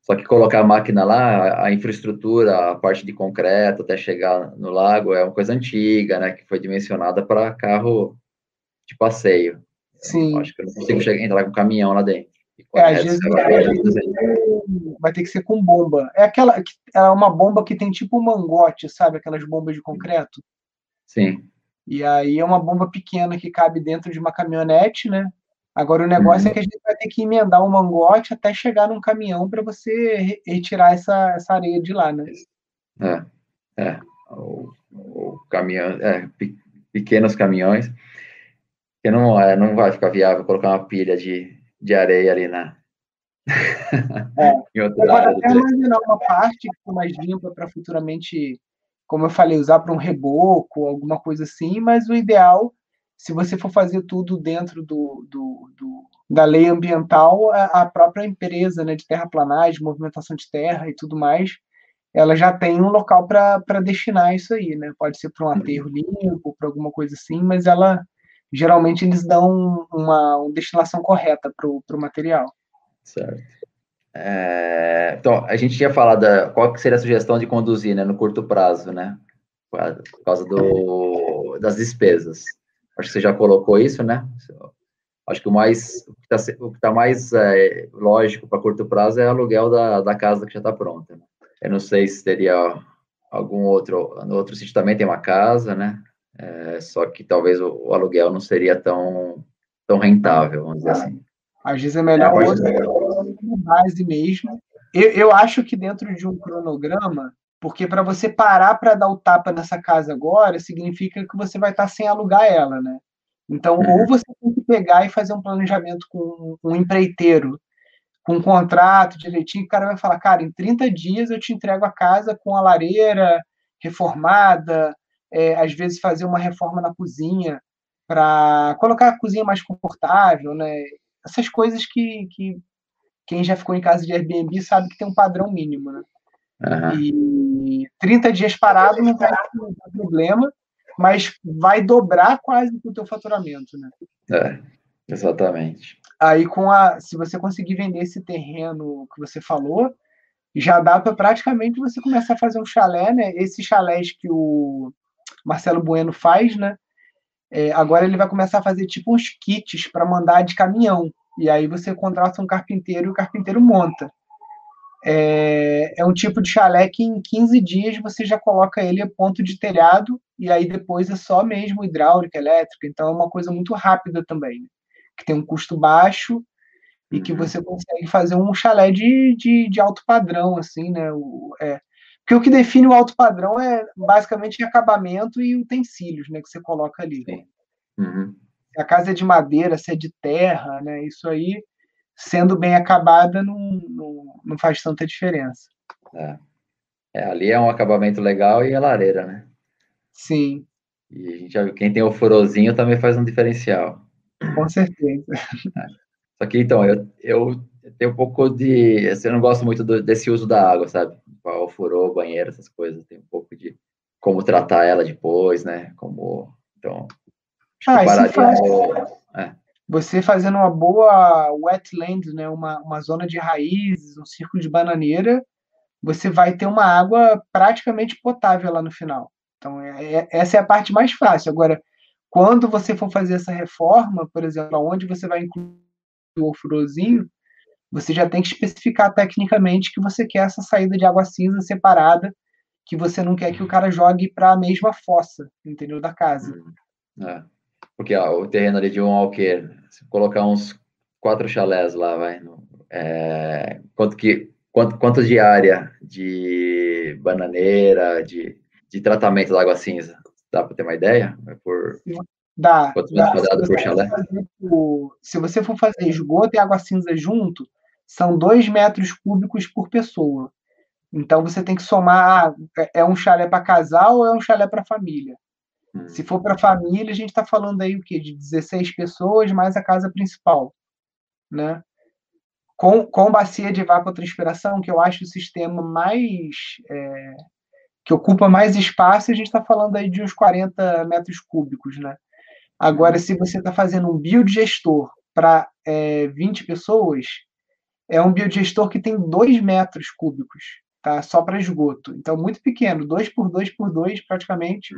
Só que colocar a máquina lá, a infraestrutura, a parte de concreto até chegar no lago é uma coisa antiga, né? Que foi dimensionada para carro de passeio. Sim. Eu acho que eu não consigo chegar, entrar com caminhão lá dentro. É, às vezes vai ter que ser com bomba. É aquela é uma bomba que tem tipo um mangote, sabe? Aquelas bombas de concreto. Sim. E aí é uma bomba pequena que cabe dentro de uma caminhonete, né? Agora o negócio uhum. é que a gente vai ter que emendar um mangote até chegar num caminhão para você retirar essa, essa areia de lá, né? É, é. O, o caminhão, é, pequenos caminhões, que não, é, não vai ficar viável colocar uma pilha de de areia ali na. É. em outra área até imaginar uma parte mais limpa para futuramente, como eu falei, usar para um reboco, alguma coisa assim, mas o ideal, se você for fazer tudo dentro do, do, do da lei ambiental, a, a própria empresa né, de terraplanagem, movimentação de terra e tudo mais, ela já tem um local para destinar isso aí, né? Pode ser para um aterro limpo, para alguma coisa assim, mas ela geralmente eles dão uma, uma destilação correta para o material. Certo. É, então, a gente tinha falado da, qual seria a sugestão de conduzir né, no curto prazo, né? Por causa do, das despesas. Acho que você já colocou isso, né? Acho que o mais o que está tá mais é, lógico para curto prazo é o aluguel da, da casa que já está pronta. Né? Eu não sei se teria algum outro. No outro sítio também tem uma casa, né? É, só que talvez o, o, aluguel não seria tão, tão rentável, vamos dizer assim. Às vezes é melhor é, base mesmo. Eu, eu acho que dentro de um cronograma, porque para você parar para dar o tapa nessa casa agora, significa que você vai estar tá sem alugar ela, né? Então, uhum. ou você tem que pegar e fazer um planejamento com um empreiteiro, com um contrato direitinho, o cara vai falar, cara, em 30 dias eu te entrego a casa com a lareira reformada, é, às vezes fazer uma reforma na cozinha para colocar a cozinha mais confortável, né? Essas coisas que, que quem já ficou em casa de Airbnb sabe que tem um padrão mínimo, né? Uhum. E 30 dias parado não vai ter problema, mas vai dobrar quase o teu faturamento, né? É, exatamente. Aí com a, se você conseguir vender esse terreno que você falou, já dá para praticamente você começar a fazer um chalé, né? Esses chalés que o Marcelo Bueno faz, né? É, agora ele vai começar a fazer tipo uns kits para mandar de caminhão. E aí você contrata um carpinteiro e o carpinteiro monta. É, é, um tipo de chalé que em 15 dias você já coloca ele a ponto de telhado e aí depois é só mesmo hidráulica, elétrica. Então é uma coisa muito rápida também, né? que tem um custo baixo e que uhum. você consegue fazer um chalé de, de, de alto padrão, assim, né? O, é, porque o que define o alto padrão é basicamente acabamento e utensílios, né, que você coloca ali. Uhum. Se a casa é de madeira, se é de terra, né, isso aí, sendo bem acabada, não, não, não faz tanta diferença. É. é. ali é um acabamento legal e a lareira, né? Sim. E a gente já viu, quem tem o forozinho também faz um diferencial. Com certeza. É. Só que, então, eu, eu tenho um pouco de... Assim, eu não gosto muito do, desse uso da água, sabe? qual furou o banheiro, essas coisas, tem um pouco de como tratar ela depois, né? Como então ah, parar faz... é. Você fazendo uma boa wetland, né? Uma, uma zona de raízes, um círculo de bananeira, você vai ter uma água praticamente potável lá no final. Então, é, é, essa é a parte mais fácil. Agora, quando você for fazer essa reforma, por exemplo, onde você vai incluir o furozinho, você já tem que especificar tecnicamente que você quer essa saída de água cinza separada, que você não quer que o cara jogue para a mesma fossa, entendeu? Da casa. Hum, é. Porque ó, o terreno ali de um alqueire, se colocar uns quatro chalés lá, vai. É, quanto que quanto, quanto de área de bananeira, de, de tratamento da água cinza? Dá para ter uma ideia? É por dá. Dá. Se, por chalé? se você for fazer esgoto e água cinza junto, são 2 metros cúbicos por pessoa. Então você tem que somar, ah, é um chalé para casal ou é um chalé para família? Hum. Se for para família, a gente está falando aí o quê? De 16 pessoas mais a casa principal, né? Com, com bacia de evapotranspiração, que eu acho o sistema mais é, que ocupa mais espaço, a gente está falando aí de uns 40 metros cúbicos, né? Agora, hum. se você está fazendo um biodigestor para é, 20 pessoas, é um biodigestor que tem 2 metros cúbicos, tá? Só para esgoto. Então, muito pequeno, 2 por 2 por 2 praticamente.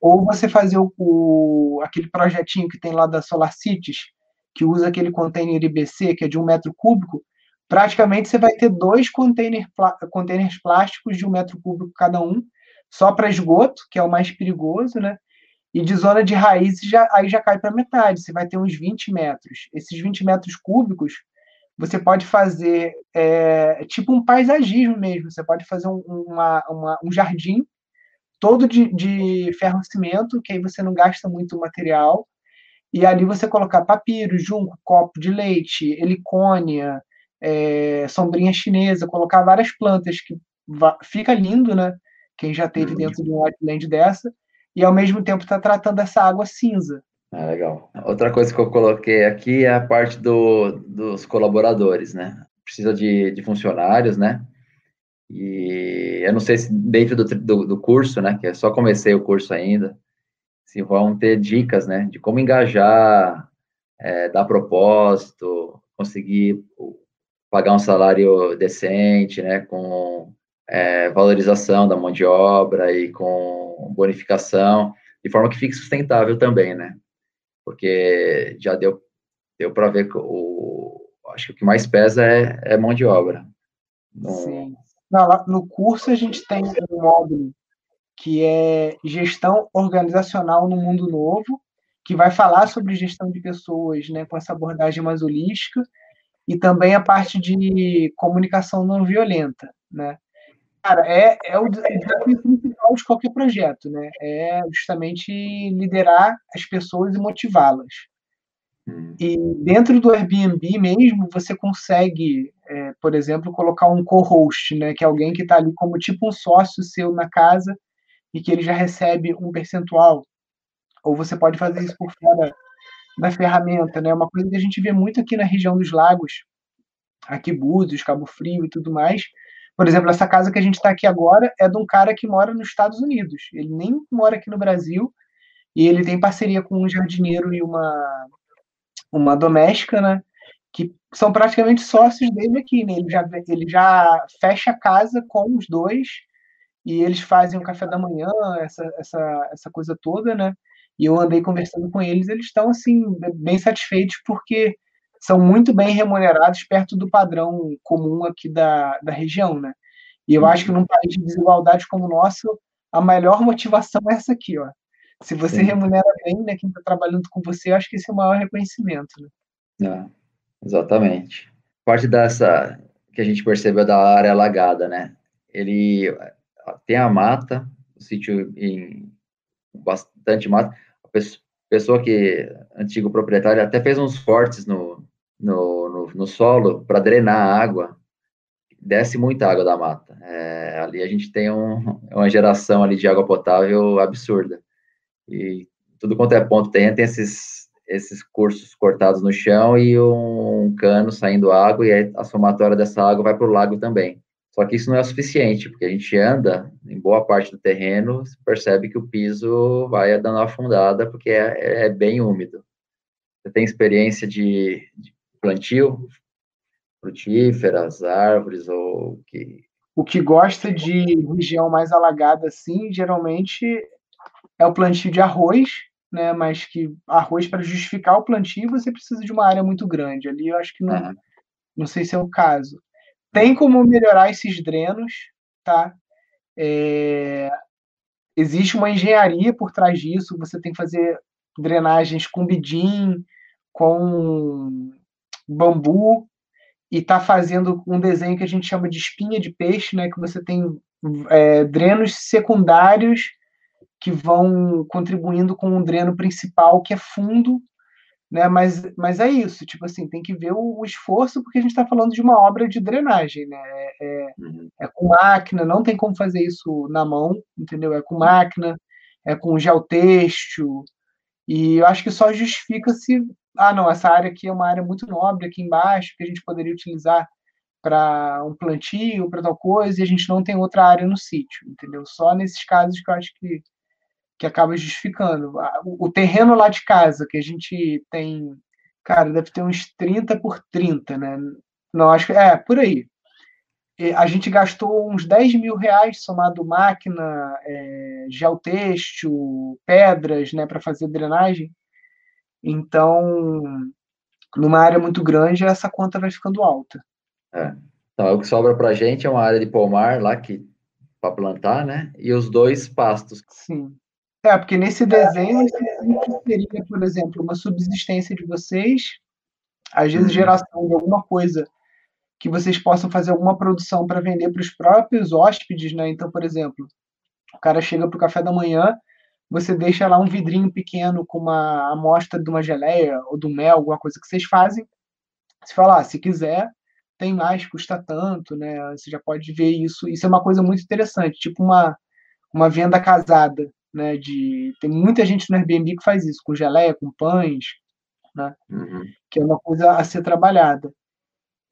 Ou você fazer o, o, aquele projetinho que tem lá da SolarCities, que usa aquele container IBC, que é de um metro cúbico, praticamente você vai ter dois container, containers plásticos de um metro cúbico cada um, só para esgoto, que é o mais perigoso, né? E de zona de raiz, já, aí já cai para metade, você vai ter uns 20 metros. Esses 20 metros cúbicos você pode fazer é, tipo um paisagismo mesmo. Você pode fazer um, uma, uma, um jardim todo de, de ferro-cimento, que aí você não gasta muito material. E ali você colocar papiro, junco, copo de leite, helicônia, é, sombrinha chinesa, colocar várias plantas que fica lindo, né? Quem já teve dentro de um wetland dessa, e ao mesmo tempo está tratando essa água cinza. Ah, legal. Outra coisa que eu coloquei aqui é a parte do, dos colaboradores, né? Precisa de, de funcionários, né? E eu não sei se dentro do, do, do, curso, né? Que é só comecei o curso ainda, se vão ter dicas, né? De como engajar, é, dar propósito, conseguir pagar um salário decente, né? Com é, valorização da mão de obra e com bonificação, de forma que fique sustentável também, né? Porque já deu, deu para ver que o, acho que o que mais pesa é, é mão de obra. No... Sim. Não, lá, no curso a gente tem um módulo que é gestão organizacional no mundo novo, que vai falar sobre gestão de pessoas, né, com essa abordagem mais holística, e também a parte de comunicação não violenta, né? Cara, é, é o desafio principal de qualquer projeto, né? É justamente liderar as pessoas e motivá-las. Hum. E dentro do Airbnb mesmo, você consegue, é, por exemplo, colocar um co-host, né? Que é alguém que está ali como tipo um sócio seu na casa e que ele já recebe um percentual. Ou você pode fazer isso por fora da ferramenta, né? Uma coisa que a gente vê muito aqui na região dos lagos, aqui Búzios, Cabo Frio e tudo mais. Por exemplo, essa casa que a gente está aqui agora é de um cara que mora nos Estados Unidos. Ele nem mora aqui no Brasil e ele tem parceria com um jardineiro e uma uma doméstica, né? Que são praticamente sócios dele aqui, né? Ele já, ele já fecha a casa com os dois e eles fazem o café da manhã, essa, essa, essa coisa toda, né? E eu andei conversando com eles, eles estão, assim, bem satisfeitos porque são muito bem remunerados perto do padrão comum aqui da, da região, né? E eu acho que num país de desigualdade como o nosso, a melhor motivação é essa aqui, ó. Se você Sim. remunera bem, né, quem está trabalhando com você, eu acho que esse é o maior reconhecimento, né? É, exatamente. Parte dessa que a gente percebeu da área alagada, né? Ele tem a mata, o sítio em bastante mata. A pessoa que, antigo proprietário, até fez uns cortes no, no, no, no solo para drenar a água. Desce muita água da mata. É, ali a gente tem um, uma geração ali de água potável absurda. E tudo quanto é ponto tem, tem esses, esses cursos cortados no chão e um cano saindo água, e a somatória dessa água vai para o lago também. Só que isso não é o suficiente, porque a gente anda em boa parte do terreno, percebe que o piso vai dando uma afundada, porque é, é bem úmido. Você tem experiência de, de plantio, frutíferas, árvores, ou que... O que gosta de região mais alagada, assim, geralmente é o plantio de arroz, né? Mas que arroz, para justificar o plantio, você precisa de uma área muito grande. Ali eu acho que não, não sei se é o caso. Tem como melhorar esses drenos, tá? É, existe uma engenharia por trás disso. Você tem que fazer drenagens com bidim, com bambu, e está fazendo um desenho que a gente chama de espinha de peixe, né? Que você tem é, drenos secundários que vão contribuindo com um dreno principal que é fundo né? Mas, mas é isso, tipo assim, tem que ver o, o esforço, porque a gente está falando de uma obra de drenagem, né? É, é, uhum. é, com máquina, não tem como fazer isso na mão, entendeu? É com máquina, é com geotexto, e eu acho que só justifica se, ah, não, essa área aqui é uma área muito nobre aqui embaixo, que a gente poderia utilizar para um plantio, para tal coisa, e a gente não tem outra área no sítio, entendeu? Só nesses casos que eu acho que que acaba justificando. O terreno lá de casa, que a gente tem, cara, deve ter uns 30 por 30, né? Não, acho que é, por aí. A gente gastou uns 10 mil reais somado máquina, é, geotexto, pedras, né, para fazer drenagem. Então, numa área muito grande, essa conta vai ficando alta. É. Então, o que sobra para a gente é uma área de pomar lá que para plantar, né? E os dois pastos. Sim. É, porque nesse desenho seria, por exemplo, uma subsistência de vocês, às vezes uhum. geração de alguma coisa que vocês possam fazer alguma produção para vender para os próprios hóspedes, né? Então, por exemplo, o cara chega para o café da manhã, você deixa lá um vidrinho pequeno com uma amostra de uma geleia ou do mel, alguma coisa que vocês fazem. Se falar, ah, se quiser, tem mais, custa tanto, né? Você já pode ver isso. Isso é uma coisa muito interessante, tipo uma, uma venda casada, né? De tem muita gente no Airbnb que faz isso com geleia, com pães, né? Uhum. Que é uma coisa a ser trabalhada.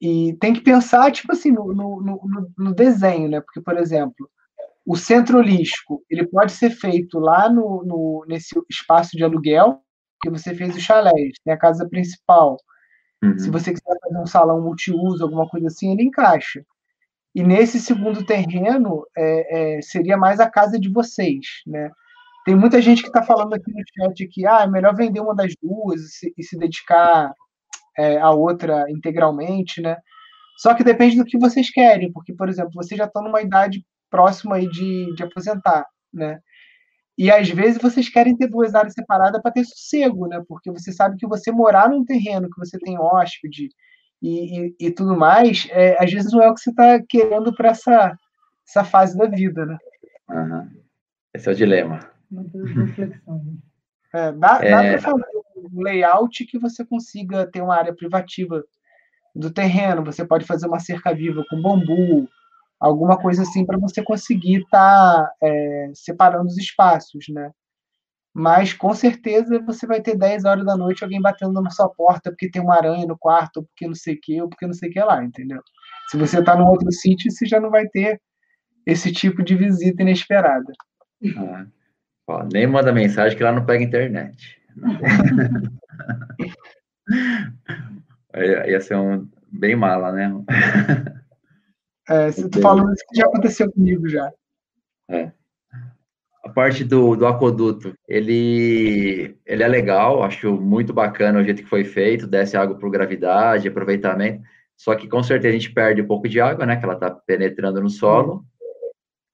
E tem que pensar tipo assim no, no, no, no desenho, né? Porque por exemplo, o centro holístico ele pode ser feito lá no, no nesse espaço de aluguel que você fez o chalés, tem a casa principal. Uhum. Se você quiser fazer um salão multiuso, alguma coisa assim, ele encaixa. E nesse segundo terreno é, é, seria mais a casa de vocês, né? Tem muita gente que está falando aqui no chat que ah, é melhor vender uma das duas e se, e se dedicar é, à outra integralmente, né? Só que depende do que vocês querem, porque, por exemplo, vocês já estão numa idade próxima aí de, de aposentar, né? E às vezes vocês querem ter duas áreas separadas para ter sossego, né? Porque você sabe que você morar num terreno que você tem hóspede e, e, e tudo mais, é, às vezes não é o que você está querendo para essa essa fase da vida, né? Uhum. Esse é o dilema. É, dá, é... dá para fazer um layout que você consiga ter uma área privativa do terreno, você pode fazer uma cerca viva com bambu, alguma coisa assim para você conseguir estar tá, é, separando os espaços, né? Mas com certeza você vai ter 10 horas da noite alguém batendo na sua porta porque tem uma aranha no quarto, ou porque não sei o que, ou porque não sei o que lá, entendeu? Se você está num outro sítio, você já não vai ter esse tipo de visita inesperada. Ah, ó, nem manda mensagem que lá não pega internet. Ia ser um bem mala, né? É, se tu falando isso, já aconteceu comigo já. É. A parte do, do aquoduto, ele, ele é legal, acho muito bacana o jeito que foi feito, desce água por gravidade, aproveitamento, só que com certeza a gente perde um pouco de água, né, que ela está penetrando no solo,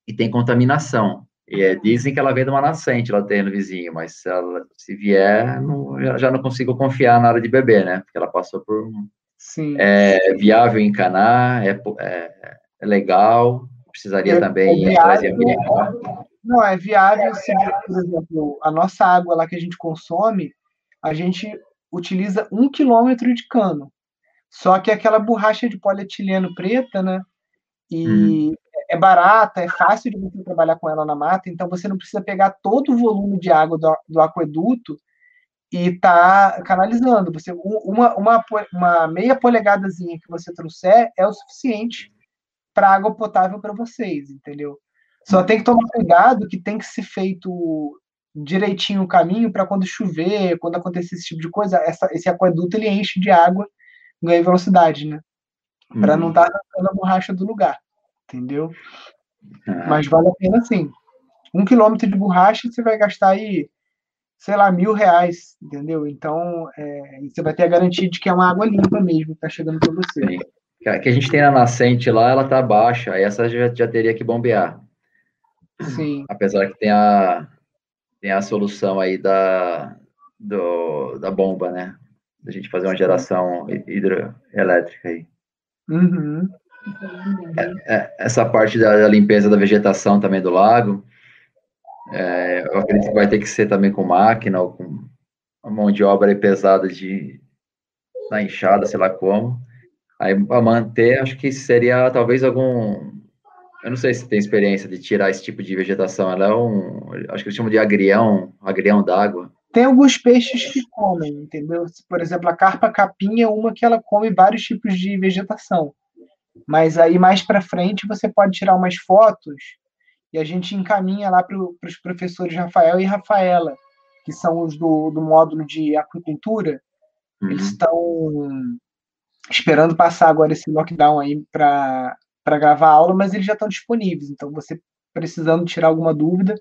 e tem contaminação. E é, dizem que ela vem de uma nascente lá no vizinho, mas se, ela, se vier, não, já não consigo confiar na hora de beber, né? Porque ela passou por. Sim. É viável encanar, é, é, é legal, precisaria é, também é trazer Não, é viável se, por exemplo, a nossa água lá que a gente consome, a gente utiliza um quilômetro de cano. Só que aquela borracha de polietileno preta, né? E hum é barata, é fácil de você trabalhar com ela na mata, então você não precisa pegar todo o volume de água do, do aqueduto e tá canalizando. Você uma, uma, uma meia polegadazinha que você trouxer é o suficiente para água potável para vocês, entendeu? Só tem que tomar cuidado que tem que ser feito direitinho o caminho para quando chover, quando acontecer esse tipo de coisa, essa, esse aqueduto ele enche de água, ganha velocidade, né? Para não estar uhum. tá a borracha do lugar entendeu? Ah. Mas vale a pena sim. Um quilômetro de borracha você vai gastar aí, sei lá, mil reais, entendeu? Então é, você vai ter a garantia de que é uma água limpa mesmo que tá chegando para você. Sim. A que a gente tem na nascente lá, ela tá baixa, aí essa já, já teria que bombear. Sim. Apesar que tem a, tem a solução aí da, do, da bomba, né? Da gente fazer uma geração hidroelétrica aí. Uhum. É, é, essa parte da, limpeza da vegetação também do lago, é, eu acredito que vai ter que ser também com máquina ou com uma mão de obra pesada de na enxada, sei lá como. Aí para manter, acho que seria talvez algum. Eu não sei se tem experiência de tirar esse tipo de vegetação. Ela é um. Acho que eles chamam de agrião, agrião d'água. Tem alguns peixes que comem, entendeu? Por exemplo, a carpa capim é uma que ela come vários tipos de vegetação. Mas aí mais para frente você pode tirar umas fotos e a gente encaminha lá para os professores Rafael e Rafaela, que são os do, do módulo de aquicultura. Uhum. Eles estão esperando passar agora esse lockdown aí para gravar aula, mas eles já estão disponíveis. Então, você precisando tirar alguma dúvida,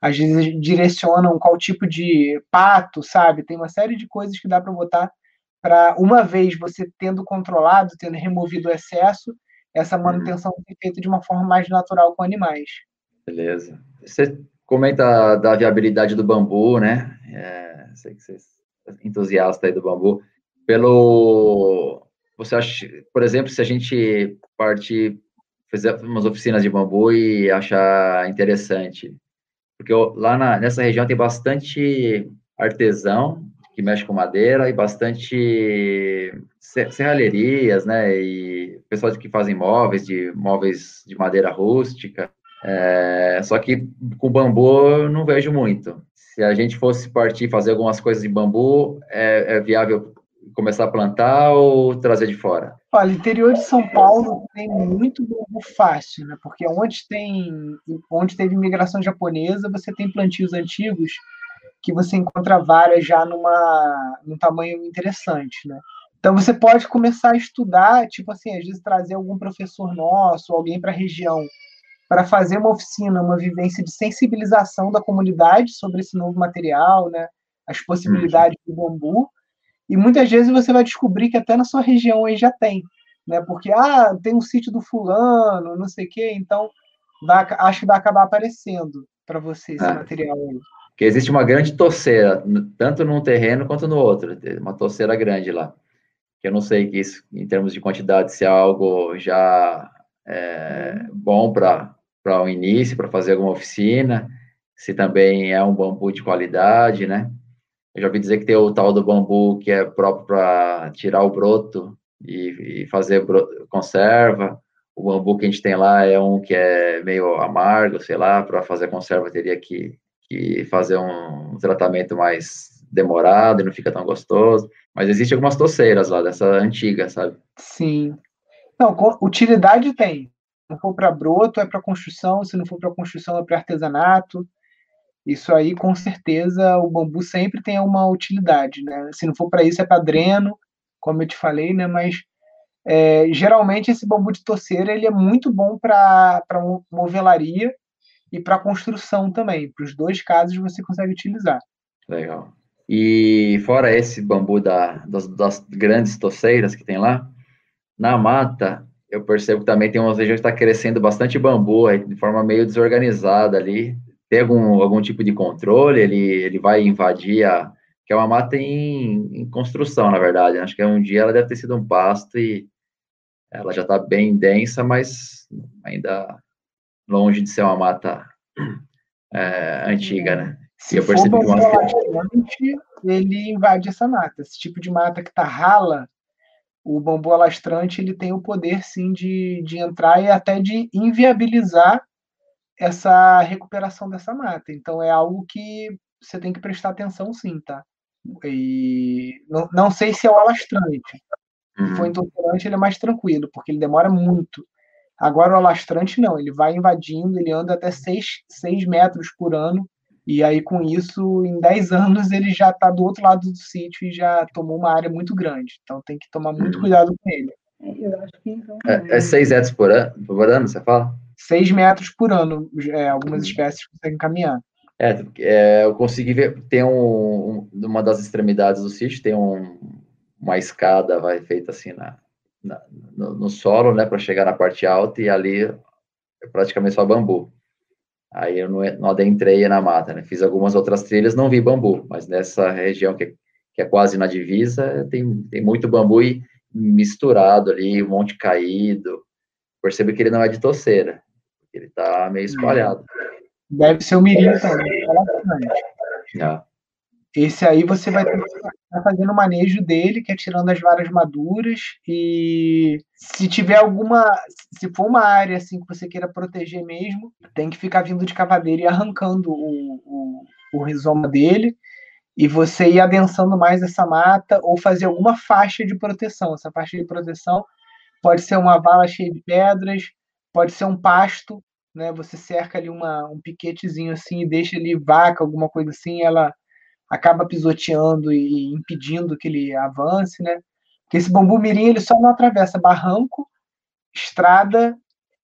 às vezes direcionam qual tipo de pato, sabe? Tem uma série de coisas que dá para botar para uma vez você tendo controlado, tendo removido o excesso, essa uhum. manutenção ser feita de uma forma mais natural com animais. Beleza. Você comenta da viabilidade do bambu, né? É, sei que você é entusiasta aí do bambu. Pelo, você acha, por exemplo, se a gente partir, fazer umas oficinas de bambu e achar interessante, porque lá na, nessa região tem bastante artesão que mexe com madeira e bastante serralherias, né, e pessoas que fazem móveis, de móveis de madeira rústica, é, só que com bambu eu não vejo muito. Se a gente fosse partir fazer algumas coisas de bambu, é, é viável começar a plantar ou trazer de fora? Olha, interior de São Paulo tem muito bambu fácil, né? Porque onde tem, onde teve imigração japonesa, você tem plantios antigos que você encontra várias já numa, num tamanho interessante, né? Então você pode começar a estudar, tipo assim, às vezes trazer algum professor nosso, alguém para a região, para fazer uma oficina, uma vivência de sensibilização da comunidade sobre esse novo material, né? As possibilidades do bambu. E muitas vezes você vai descobrir que até na sua região aí já tem, né? Porque ah, tem um sítio do fulano, não sei o quê, então vai, acho que vai acabar aparecendo para você esse é. material aí que existe uma grande torceira, tanto num terreno quanto no outro, uma torceira grande lá. Que eu não sei que isso, em termos de quantidade, se é algo já é, bom para para o início, para fazer alguma oficina, se também é um bambu de qualidade, né? Eu já ouvi dizer que tem o tal do bambu que é próprio para tirar o broto e, e fazer broto, conserva. O bambu que a gente tem lá é um que é meio amargo, sei lá, para fazer conserva teria que, que fazer um tratamento mais demorado e não fica tão gostoso. Mas existe algumas toceiras lá, dessa antiga, sabe? Sim. Não, utilidade tem. Se não for para broto, é para construção. Se não for para construção, é para artesanato. Isso aí, com certeza, o bambu sempre tem uma utilidade, né? Se não for para isso, é para dreno, como eu te falei, né? Mas é, geralmente esse bambu de toceira ele é muito bom para movelaria e para construção também. Para os dois casos você consegue utilizar. Legal. E fora esse bambu da, das, das, grandes toceiras que tem lá, na mata, eu percebo que também tem umas regiões que está crescendo bastante bambu, de forma meio desorganizada ali. Tem algum, algum tipo de controle? Ele, ele vai invadir a. que é uma mata em, em construção, na verdade. Acho que um dia ela deve ter sido um pasto e ela já está bem densa, mas ainda longe de ser uma mata é, antiga, né? Se eu percebi for bambu ele invade essa mata. Esse tipo de mata que está rala, o bambu alastrante ele tem o poder sim de, de entrar e até de inviabilizar essa recuperação dessa mata. Então é algo que você tem que prestar atenção sim, tá? E não, não sei se é o alastrante. Uhum. Se for intolerante, ele é mais tranquilo, porque ele demora muito. Agora o alastrante não, ele vai invadindo, ele anda até 6, 6 metros por ano, e aí com isso, em 10 anos, ele já está do outro lado do sítio e já tomou uma área muito grande. Então tem que tomar muito uhum. cuidado com ele. É, eu acho que então. É, é 6 metros por ano, por ano, você fala? 6 metros por ano, é, algumas uhum. espécies conseguem caminhar. É, é, eu consegui ver, tem um, uma das extremidades do sítio, tem um, uma escada vai feita assim na, na no, no, solo, né, para chegar na parte alta e ali é praticamente só bambu. Aí eu não, não adentrei na mata, né? Fiz algumas outras trilhas, não vi bambu, mas nessa região que, que é quase na divisa, tem, tem muito bambu e misturado ali, um monte caído. Percebe que ele não é de toceira, ele tá meio espalhado. Deve ser o mirim também. É. Esse aí você vai ter que estar fazendo o manejo dele, que é tirando as varas maduras. E se tiver alguma. Se for uma área assim que você queira proteger mesmo, tem que ficar vindo de cavadeira e arrancando o, o, o rizoma dele. E você ir adensando mais essa mata ou fazer alguma faixa de proteção. Essa faixa de proteção pode ser uma vala cheia de pedras, pode ser um pasto, né? Você cerca ali uma, um piquetezinho assim e deixa ali vaca, alguma coisa assim, ela acaba pisoteando e impedindo que ele avance, né? Porque esse bambu mirim ele só não atravessa barranco, estrada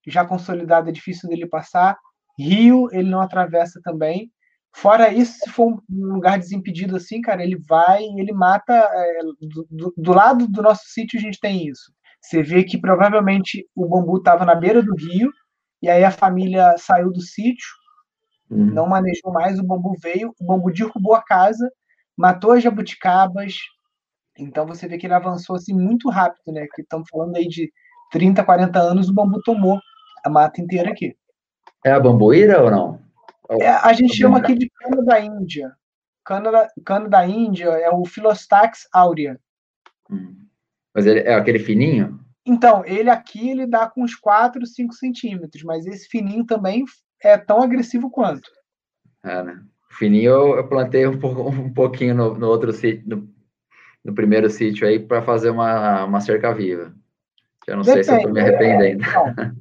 já consolidada é difícil dele passar, rio ele não atravessa também. Fora isso, se for um lugar desimpedido assim, cara, ele vai e ele mata. É, do, do, lado do nosso sítio a gente tem isso. Você vê que provavelmente o bambu estava na beira do rio, e aí a família saiu do sítio, Uhum. Não manejou mais, o bambu veio, o bambu derrubou a casa, matou as jabuticabas. Então você vê que ele avançou assim muito rápido, né? Que estamos falando aí de 30, 40 anos, o bambu tomou a mata inteira aqui. É a bambuíra ou não? É, a gente chama aqui de cana da Índia. Cana da, cana da Índia é o Philostax aurea. Hum. Mas ele é aquele fininho? Então, ele aqui ele dá com uns 4, 5 centímetros, mas esse fininho também é tão agressivo quanto. É, né? O fininho eu, eu plantei um, pouco, um pouquinho no, no outro sítio, no, no, primeiro sítio aí, para fazer uma, uma cerca viva. Eu não Depende, sei se eu estou me arrependendo. É,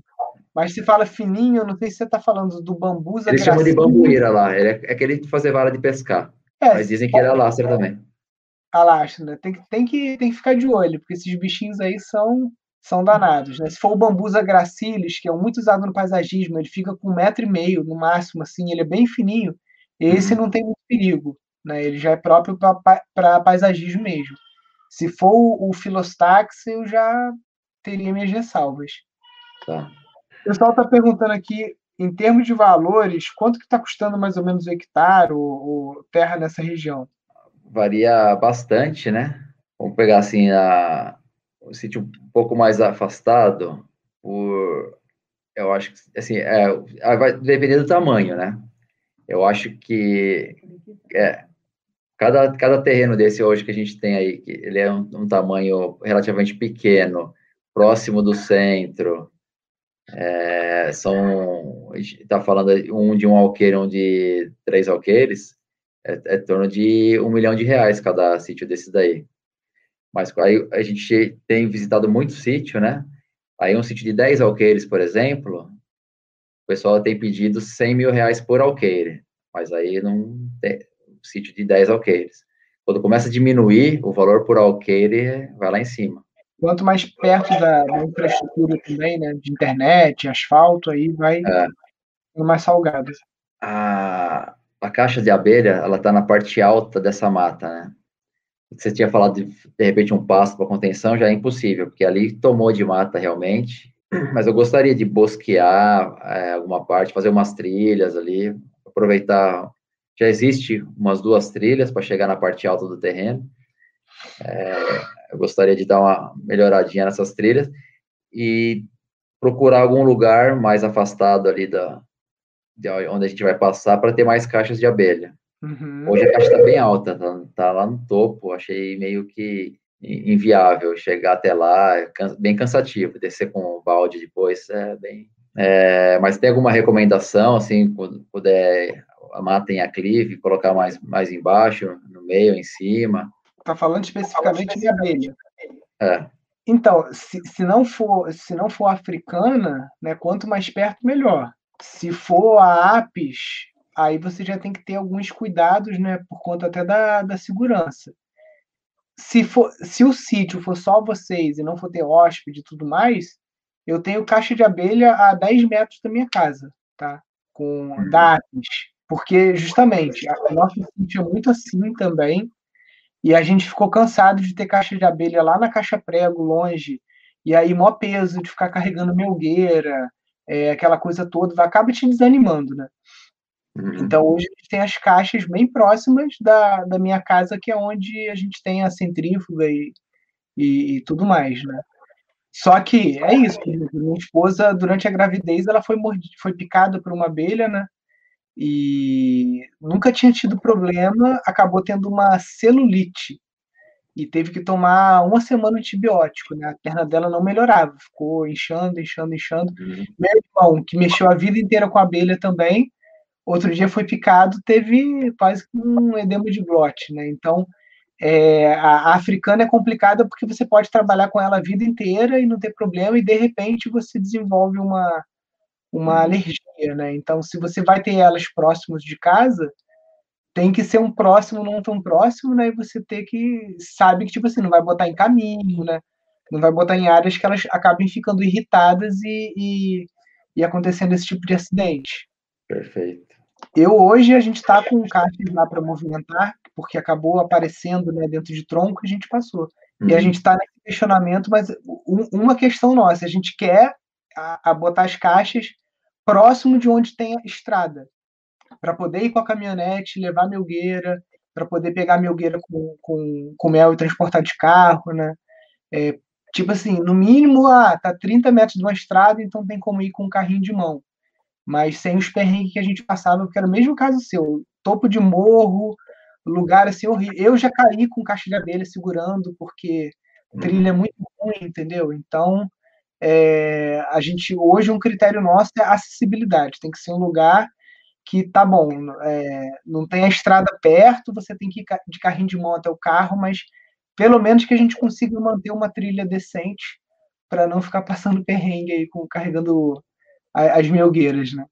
mas se fala fininho, eu não sei se você está falando do bambu. Eles chamam de bambuíra lá, ele é, é aquele de fazer vara de pescar. É, mas dizem que é alastra também. Alastra, né? Tem, tem, que, tem que ficar de olho, porque esses bichinhos aí são são danados. Né? Se for o bambusa gracilis, que é muito usado no paisagismo, ele fica com um metro e meio no máximo, assim, ele é bem fininho, esse uhum. não tem muito perigo. Né? Ele já é próprio para paisagismo mesmo. Se for o, o Philostax, eu já teria minhas ressalvas. Tá. O pessoal está perguntando aqui, em termos de valores, quanto que está custando mais ou menos o hectare ou, ou terra nessa região? Varia bastante, né? Vamos pegar assim a, um sítio um pouco mais afastado, por eu acho que, assim, é, vai depender do tamanho, né? Eu acho que é, cada, cada terreno desse hoje que a gente tem aí, ele é um, um tamanho relativamente pequeno, próximo do centro, é, são, está falando um de um alqueire, um de três alqueires, é, é em torno de um milhão de reais cada sítio desse daí. Mas aí a gente tem visitado muito sítio, né? Aí um sítio de 10 alqueires, por exemplo, o pessoal tem pedido 100 mil reais por alqueire, mas aí não tem um sítio de 10 alqueires. Quando começa a diminuir, o valor por alqueire vai lá em cima. Quanto mais perto da, da infraestrutura também, né, de internet, asfalto, aí vai é. mais salgado. A, a caixa de abelha, ela está na parte alta dessa mata, né? Você tinha falado de, de repente, um passo para contenção, já é impossível, porque ali tomou de mata realmente, mas eu gostaria de bosquear é, alguma parte, fazer umas trilhas ali, aproveitar. Já existe umas duas trilhas para chegar na parte alta do terreno. É, eu gostaria de dar uma melhoradinha nessas trilhas e procurar algum lugar mais afastado ali da onde a gente vai passar para ter mais caixas de abelha. Uhum. Hoje a caixa está bem alta, tá, tá, lá no topo, achei meio que inviável chegar até lá, é bem cansativo, descer com o balde depois é bem... É, mas tem alguma recomendação, assim, quando puder, matem a clive, colocar mais, mais embaixo, no meio, em cima? Tá falando especificamente de abelha. É. Então, se, se, não for, se não for africana, né, quanto mais perto, melhor. Se for a apis, aí você já tem que ter alguns cuidados, né, por conta até da, da segurança. Se, for, se o sítio for só vocês e não for ter hóspede e tudo mais, eu tenho caixa de abelha a 10 metros da minha casa, tá? Com uhum. dados. Porque, justamente, o nosso sítio é muito assim também, e a gente ficou cansado de ter caixa de abelha lá na caixa prego, longe, e aí mó peso de ficar carregando melgueira, é, aquela coisa toda, acaba te desanimando, né? Uhum. Então hoje a gente tem as caixas bem próximas da, da minha casa, que é onde a gente tem a centrífuga e, e, e tudo mais, né? Só que é isso, minha esposa, durante a gravidez, ela foi, mordida, foi picada por uma abelha, né? E nunca tinha tido problema, acabou tendo uma celulite e teve que tomar uma semana de antibiótico, né? A perna dela não melhorava, ficou inchando, inchando, inchando. Uhum. Meu irmão, que mexeu a vida inteira com a abelha também, outro dia foi picado, teve quase um edema de glote, né? Então, é, a, a, africana é complicada porque você pode trabalhar com ela a vida inteira e não ter problema, e de repente você desenvolve uma, uma uhum. alergia, né? Então, se você vai ter elas próximos de casa, tem que ser um próximo, não tão próximo, né? E você ter que sabe que tipo assim não vai botar em caminho, né? Não vai botar em áreas que elas acabem ficando irritadas e, e, e acontecendo esse tipo de acidente. Perfeito. Eu hoje a gente está com caixas lá para movimentar, porque acabou aparecendo né, dentro de tronco e a gente passou. Uhum. E a uhum. gente está nesse questionamento, mas um, uma questão nossa, a gente quer a, a botar as caixas próximo de onde tem a estrada, para poder ir com a caminhonete, levar a melgueira, para poder pegar a melgueira com, com, com mel e transportar de carro, né? É, tipo assim, no mínimo, ah, tá 30 metros de uma estrada, então tem como ir com um carrinho de mão mas sem os perrengues que a gente passava, porque era o mesmo caso seu, topo de morro, lugar assim horrível. Eu já caí com caixa de abelha segurando, porque trilha é muito ruim, entendeu? Então, é, a gente hoje um critério nosso é acessibilidade. Tem que ser um lugar que tá bom, é, não tem a estrada perto, você tem que ir de carrinho de mão até o carro, mas pelo menos que a gente consiga manter uma trilha decente para não ficar passando perrengue aí com carregando as melgueiras, né?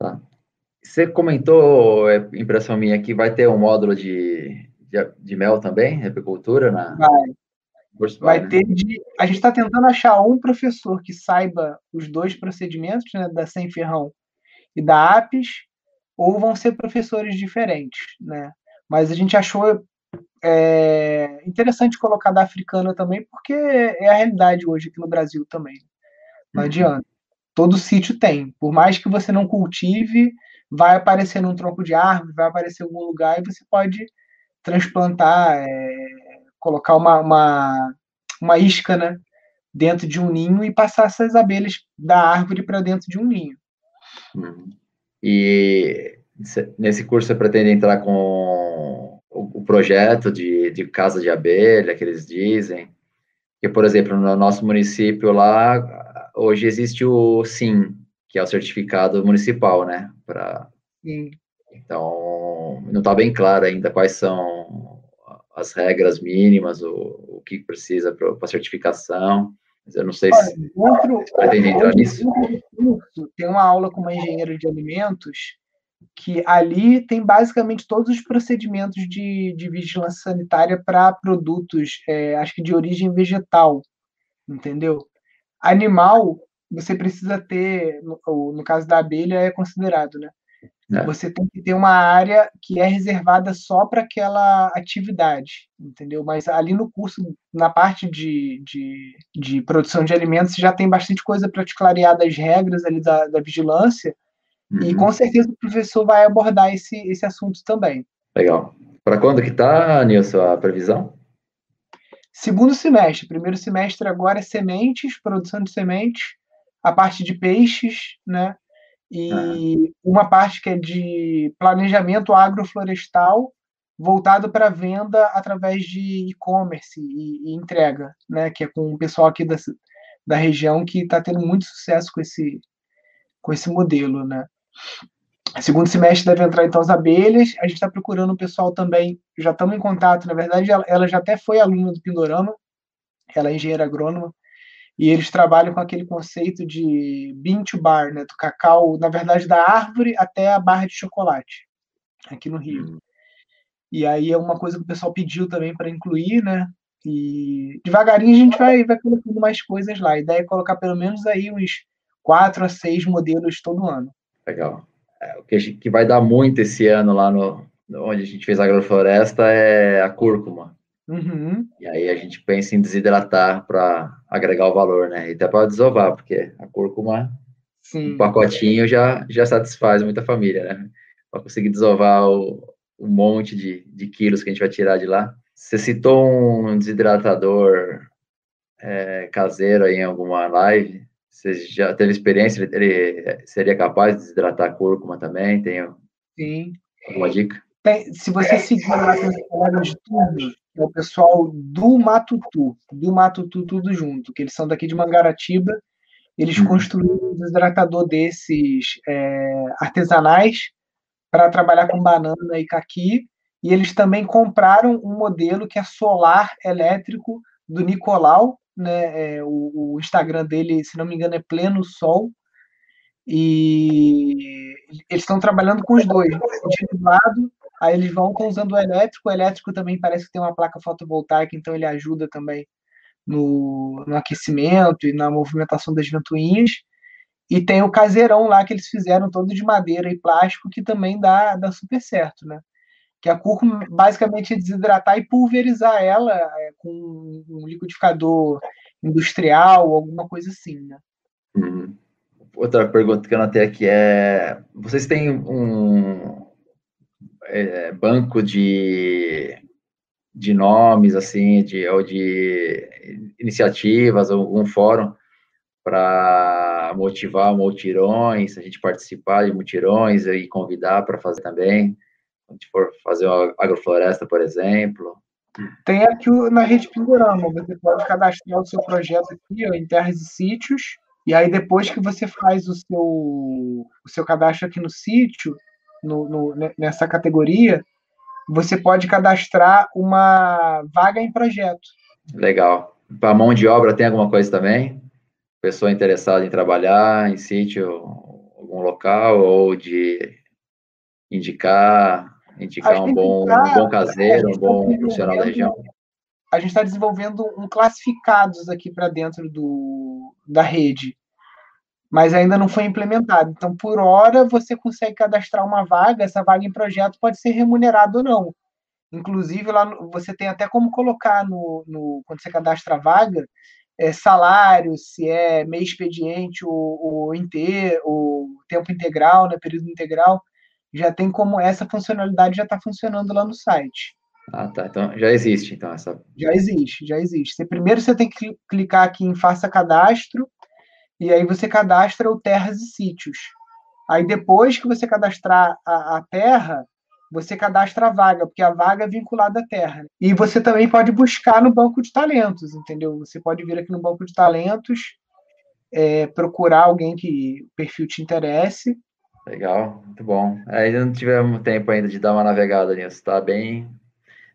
Tá. Você comentou, é impressão minha, que vai ter um módulo de, de, de mel também, apicultura na. Vai. Vai né? ter de. A gente está tentando achar um professor que saiba os dois procedimentos, né, da Sem Ferrão e da APES, ou vão ser professores diferentes, né? Mas a gente achou é, interessante colocar da africana também, porque é a realidade hoje aqui no Brasil também. Não uhum. adianta todo sítio tem. Por mais que você não cultive, vai aparecer num tronco de árvore, vai aparecer em algum lugar e você pode transplantar, é, colocar uma, uma, uma isca né, dentro de um ninho e passar essas abelhas da árvore para dentro de um ninho. Uhum. E nesse curso você pretende entrar com o, projeto de, de casa de abelha que eles dizem? Que, por exemplo, no nosso município lá, hoje existe o SIM, que é o certificado municipal, né? Pra... Sim. Então, não está bem claro ainda quais são as regras mínimas, o, o que precisa para a certificação. Mas eu não sei Olha, se outro, pretende entrar nisso. Tem uma aula com uma engenheira de alimentos que ali tem basicamente todos os procedimentos de, de vigilância sanitária para produtos, é, acho que de origem vegetal, entendeu? Animal, você precisa ter, no, no caso da abelha, é considerado, né? É. Você tem que ter uma área que é reservada só para aquela atividade, entendeu? Mas ali no curso, na parte de, de, de produção de alimentos, já tem bastante coisa para te clarear das regras ali da, da vigilância, uhum. e com certeza o professor vai abordar esse, esse assunto também. Legal. Para quando que está, Nilson, a previsão? Segundo semestre. Primeiro semestre agora é sementes, produção de sementes, a parte de peixes, né? E ah. uma parte que é de planejamento agroflorestal voltado para venda através de e-commerce e, e, entrega, né? Que é com o pessoal aqui da, da região que está tendo muito sucesso com esse, com esse modelo, né? Segundo semestre deve entrar então as abelhas. A gente está procurando o pessoal também. Já estamos em contato. Na verdade, ela, ela já até foi aluna do Pindorama. Ela é engenheira agrônoma e eles trabalham com aquele conceito de bean to bar, né, do cacau, na verdade, da árvore até a barra de chocolate, aqui no Rio. Uhum. E aí é uma coisa que o pessoal pediu também para incluir, né? E devagarinho a gente vai, vai colocando mais coisas lá. A ideia é colocar pelo menos aí uns quatro a seis modelos todo ano. Legal. É, o que, que vai dar muito esse ano lá no, onde a gente fez a agrofloresta é a cúrcuma. Uhum. E aí a gente pensa em desidratar para agregar o valor, né? E até para desovar, porque a cúrcuma, Sim. um pacotinho já, já satisfaz muita família, né? Para conseguir desovar o, monte de, de quilos que a gente vai tirar de lá. Você citou um desidratador é, caseiro aí em alguma live. Você já teve experiência? Ele seria capaz de desidratar a cúrcuma também? Tem Sim. alguma dica? Tem, se você seguir lá de tudo, é o pessoal do Matutu, do Matutu tudo junto, que eles são daqui de Mangaratiba. Eles uhum. construíram um desidratador desses é, artesanais para trabalhar com banana e caqui. E eles também compraram um modelo que é solar elétrico do Nicolau. Né? É, o, o Instagram dele, se não me engano, é Pleno Sol. E eles estão trabalhando com os dois. De um lado, Aí eles vão usando o elétrico. O elétrico também parece que tem uma placa fotovoltaica, então ele ajuda também no, no aquecimento e na movimentação das ventoinhas. E tem o caseirão lá que eles fizeram todo de madeira e plástico, que também dá, dá super certo, né? Que a cúrcuma basicamente é desidratar e pulverizar ela é, com um liquidificador industrial, alguma coisa assim, né? Uhum. Outra pergunta que eu notei aqui é: vocês têm um, é, banco de, de nomes, assim, de, ou de iniciativas, algum fórum para motivar multirões, a gente participar de multirões e convidar para fazer também, a gente for fazer uma agrofloresta, por exemplo. Tem aqui na Rede Pindorama, você pode cadastrar o seu projeto aqui ó, em terras e sítios, e aí depois que você faz o seu, o seu cadastro aqui no sítio, no, no, nessa categoria, você pode cadastrar uma vaga em projeto. Legal. Para mão de obra tem alguma coisa também? Pessoa interessada em trabalhar em sítio, algum local, ou de indicar, indicar um bom, um bom caseiro, um tá bom profissional da região? A gente está desenvolvendo um classificados aqui para dentro do, da rede mas ainda não foi implementado. Então, por hora, você consegue cadastrar uma vaga, essa vaga em projeto pode ser remunerada ou não. Inclusive, lá você tem até como colocar no, no quando você cadastra a vaga, é, salário, se é meio expediente ou, ou inteiro, ou tempo integral, né, período integral, já tem como essa funcionalidade já está funcionando lá no site. Ah, tá. Então já existe, então essa. Já existe, já existe. Você, primeiro você tem que clicar aqui em Faça Cadastro, e aí você cadastra o Terras e Sítios. Aí depois que você cadastrar a, a terra, você cadastra a vaga, porque a vaga é vinculada à terra. E você também pode buscar no banco de talentos, entendeu? Você pode vir aqui no banco de talentos, é, procurar alguém que o perfil te interesse. Legal, muito bom. Ainda não tivemos tempo ainda de dar uma navegada nisso, está bem,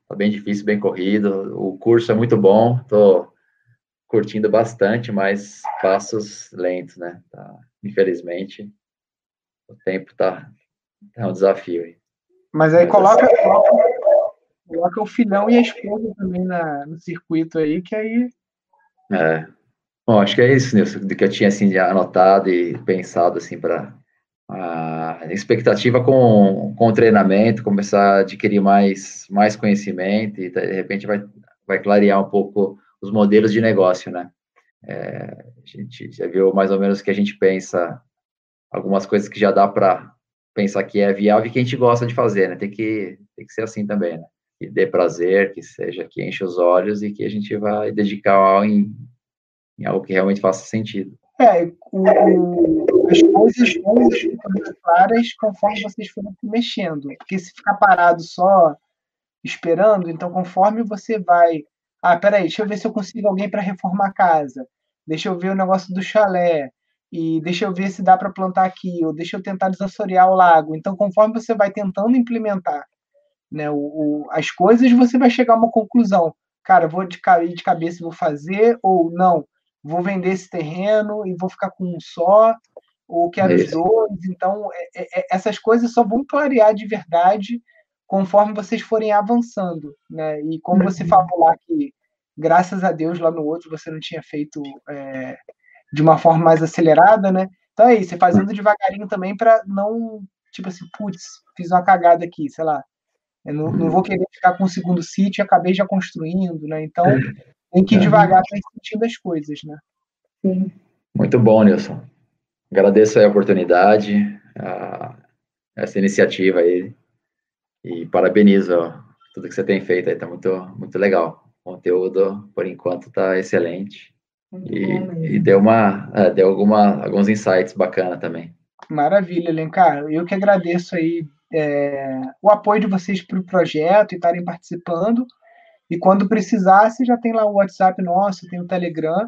tá bem difícil, bem corrido. O curso é muito bom, estou curtindo bastante, mas passos lentos, né? Tá, infelizmente, o tempo está é um desafio aí. Mas aí Mas coloca, assim... coloca, coloca, o filhão e a esposa também na, no circuito aí, que aí. É. Bom, acho que é isso, Nilson, do que eu tinha assim, anotado e pensado assim para a expectativa com, com o treinamento, começar a adquirir mais, mais conhecimento e de repente vai, vai clarear um pouco os modelos de negócio, né? É, a gente já viu mais ou menos o que a gente pensa, algumas coisas que já dá para pensar que é viável e que a gente gosta de fazer, né? Tem que, tem que ser assim também, né? Que dê prazer, que seja, que enche os olhos e que a gente vai dedicar em, em algo que realmente faça sentido. É, o, as coisas vão ficando claras conforme vocês forem mexendo. Porque se ficar parado só esperando, então conforme você vai. Ah, peraí, deixa eu ver se eu consigo alguém para reformar a casa. Deixa eu ver o negócio do chalé e deixa eu ver se dá para plantar aqui, ou deixa eu tentar desassorear o lago. Então, conforme você vai tentando implementar né, o, o, as coisas, você vai chegar a uma conclusão. Cara, vou de, de cabeça e vou fazer, ou não, vou vender esse terreno e vou ficar com um só, ou quero os dois. Então, é, é, é, essas coisas só vão clarear de verdade conforme vocês forem avançando. Né? E como você uhum. falou lá que, graças a Deus, lá no outro você não tinha feito. É, de uma forma mais acelerada, né? Então é isso, você fazendo devagarinho também para não, tipo assim, putz, fiz uma cagada aqui, sei lá. Eu não, não vou querer ficar com o segundo sítio e acabei já construindo, né? Então tem que ir devagar para ir sentindo as coisas, né? Sim. Muito bom, Nilson. Agradeço a oportunidade, a, essa iniciativa aí e parabenizo tudo que você tem feito aí, tá muito, muito legal. O conteúdo, por enquanto, tá excelente. E, e, deu uma é, deu alguma, alguns insights bacana também. Maravilha, Lencar. Eu que agradeço aí é, o apoio de vocês para o projeto e estarem participando. E quando precisar, você já tem lá o WhatsApp nosso, tem o Telegram.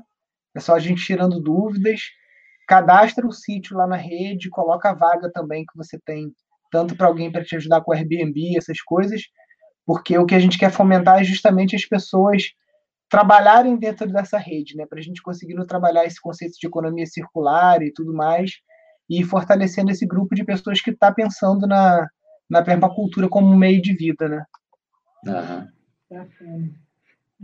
É só a gente tirando dúvidas. Cadastra o sítio lá na rede, coloca a vaga também que você tem, tanto para alguém para te ajudar com o Airbnb, essas coisas, porque o que a gente quer fomentar é justamente as pessoas trabalharem dentro dessa rede, né, para a gente conseguir trabalhar esse conceito de economia circular e tudo mais, e fortalecendo esse grupo de pessoas que está pensando na, na permacultura como um meio de vida, né? Uhum.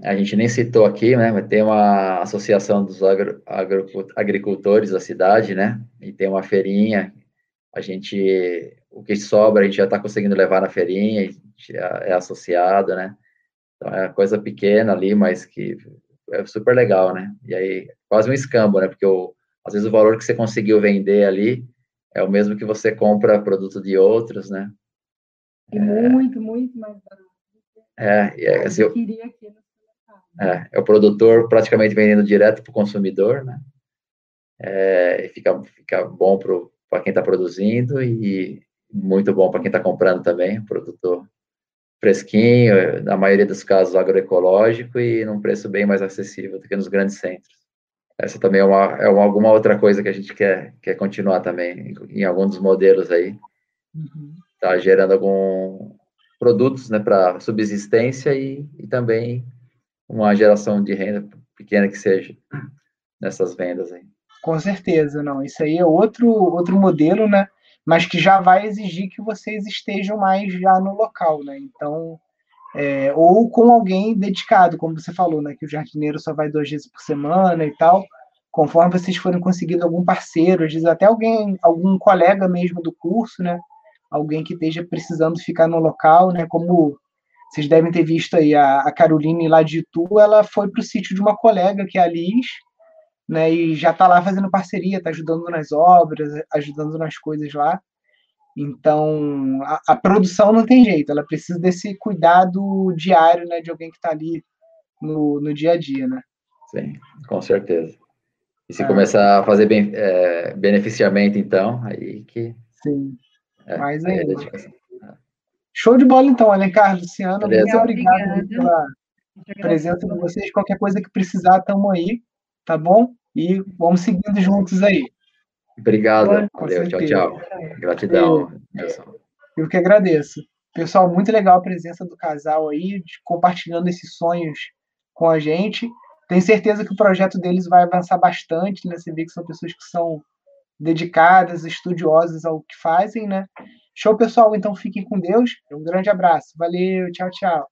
A gente nem citou aqui, né, mas tem uma associação dos agro, agro, agricultores da cidade, né, e tem uma feirinha, a gente, o que sobra a gente já está conseguindo levar na feirinha, é, é associado, né, então é coisa pequena ali, mas que é super legal, né? E aí, quase um escambo, né? Porque o, às vezes o valor que você conseguiu vender ali é o mesmo que você compra produto de outros, né? É, muito, muito mais barato. É, e é, assim, eu é, é o produtor praticamente vendendo direto para o consumidor, né? É, fica, fica bom para quem está produzindo e muito bom para quem está comprando também, o produtor fresquinho, na maioria dos casos agroecológico e num preço bem mais acessível do que nos grandes centros. Essa também é, uma, é uma, alguma outra coisa que a gente quer, quer continuar também em, em algum dos modelos aí. Uhum. Tá gerando algum produtos, né, para subsistência e, e também uma geração de renda pequena que seja nessas vendas aí. Com certeza, não. Isso aí é outro outro modelo, né? mas que já vai exigir que vocês estejam mais já no local, né? Então, é, ou com alguém dedicado, como você falou, né? Que o jardineiro só vai duas vezes por semana e tal. Conforme vocês forem conseguindo algum parceiro, às vezes até alguém, algum colega mesmo do curso, né? Alguém que esteja precisando ficar no local, né? Como vocês devem ter visto aí, a, a Caroline lá de Itu, ela foi para o sítio de uma colega, que é a Liz, né? E já está lá fazendo parceria, está ajudando nas obras, ajudando nas coisas lá. Então, a, a, produção não tem jeito, ela precisa desse cuidado diário, né, de alguém que está ali no, no dia a dia, né? Sim, com certeza. E se é. começar a fazer bem, é, beneficiamento, então, aí que... Sim, é, mais ainda. Show de bola, então, Alencar, Luciano, Beleza. muito obrigado Obrigada. pela presença de vocês. Qualquer coisa que precisar, estamos aí, tá bom? E vamos seguindo juntos aí. Obrigado. Valeu, tchau, tchau. Gratidão. Eu que agradeço. Pessoal, muito legal a presença do casal aí, compartilhando esses sonhos com a gente. Tenho certeza que o projeto deles vai avançar bastante, né? Você vê que são pessoas que são dedicadas, estudiosas ao que fazem, né? Show, pessoal. Então fiquem com Deus. Um grande abraço. Valeu, tchau, tchau.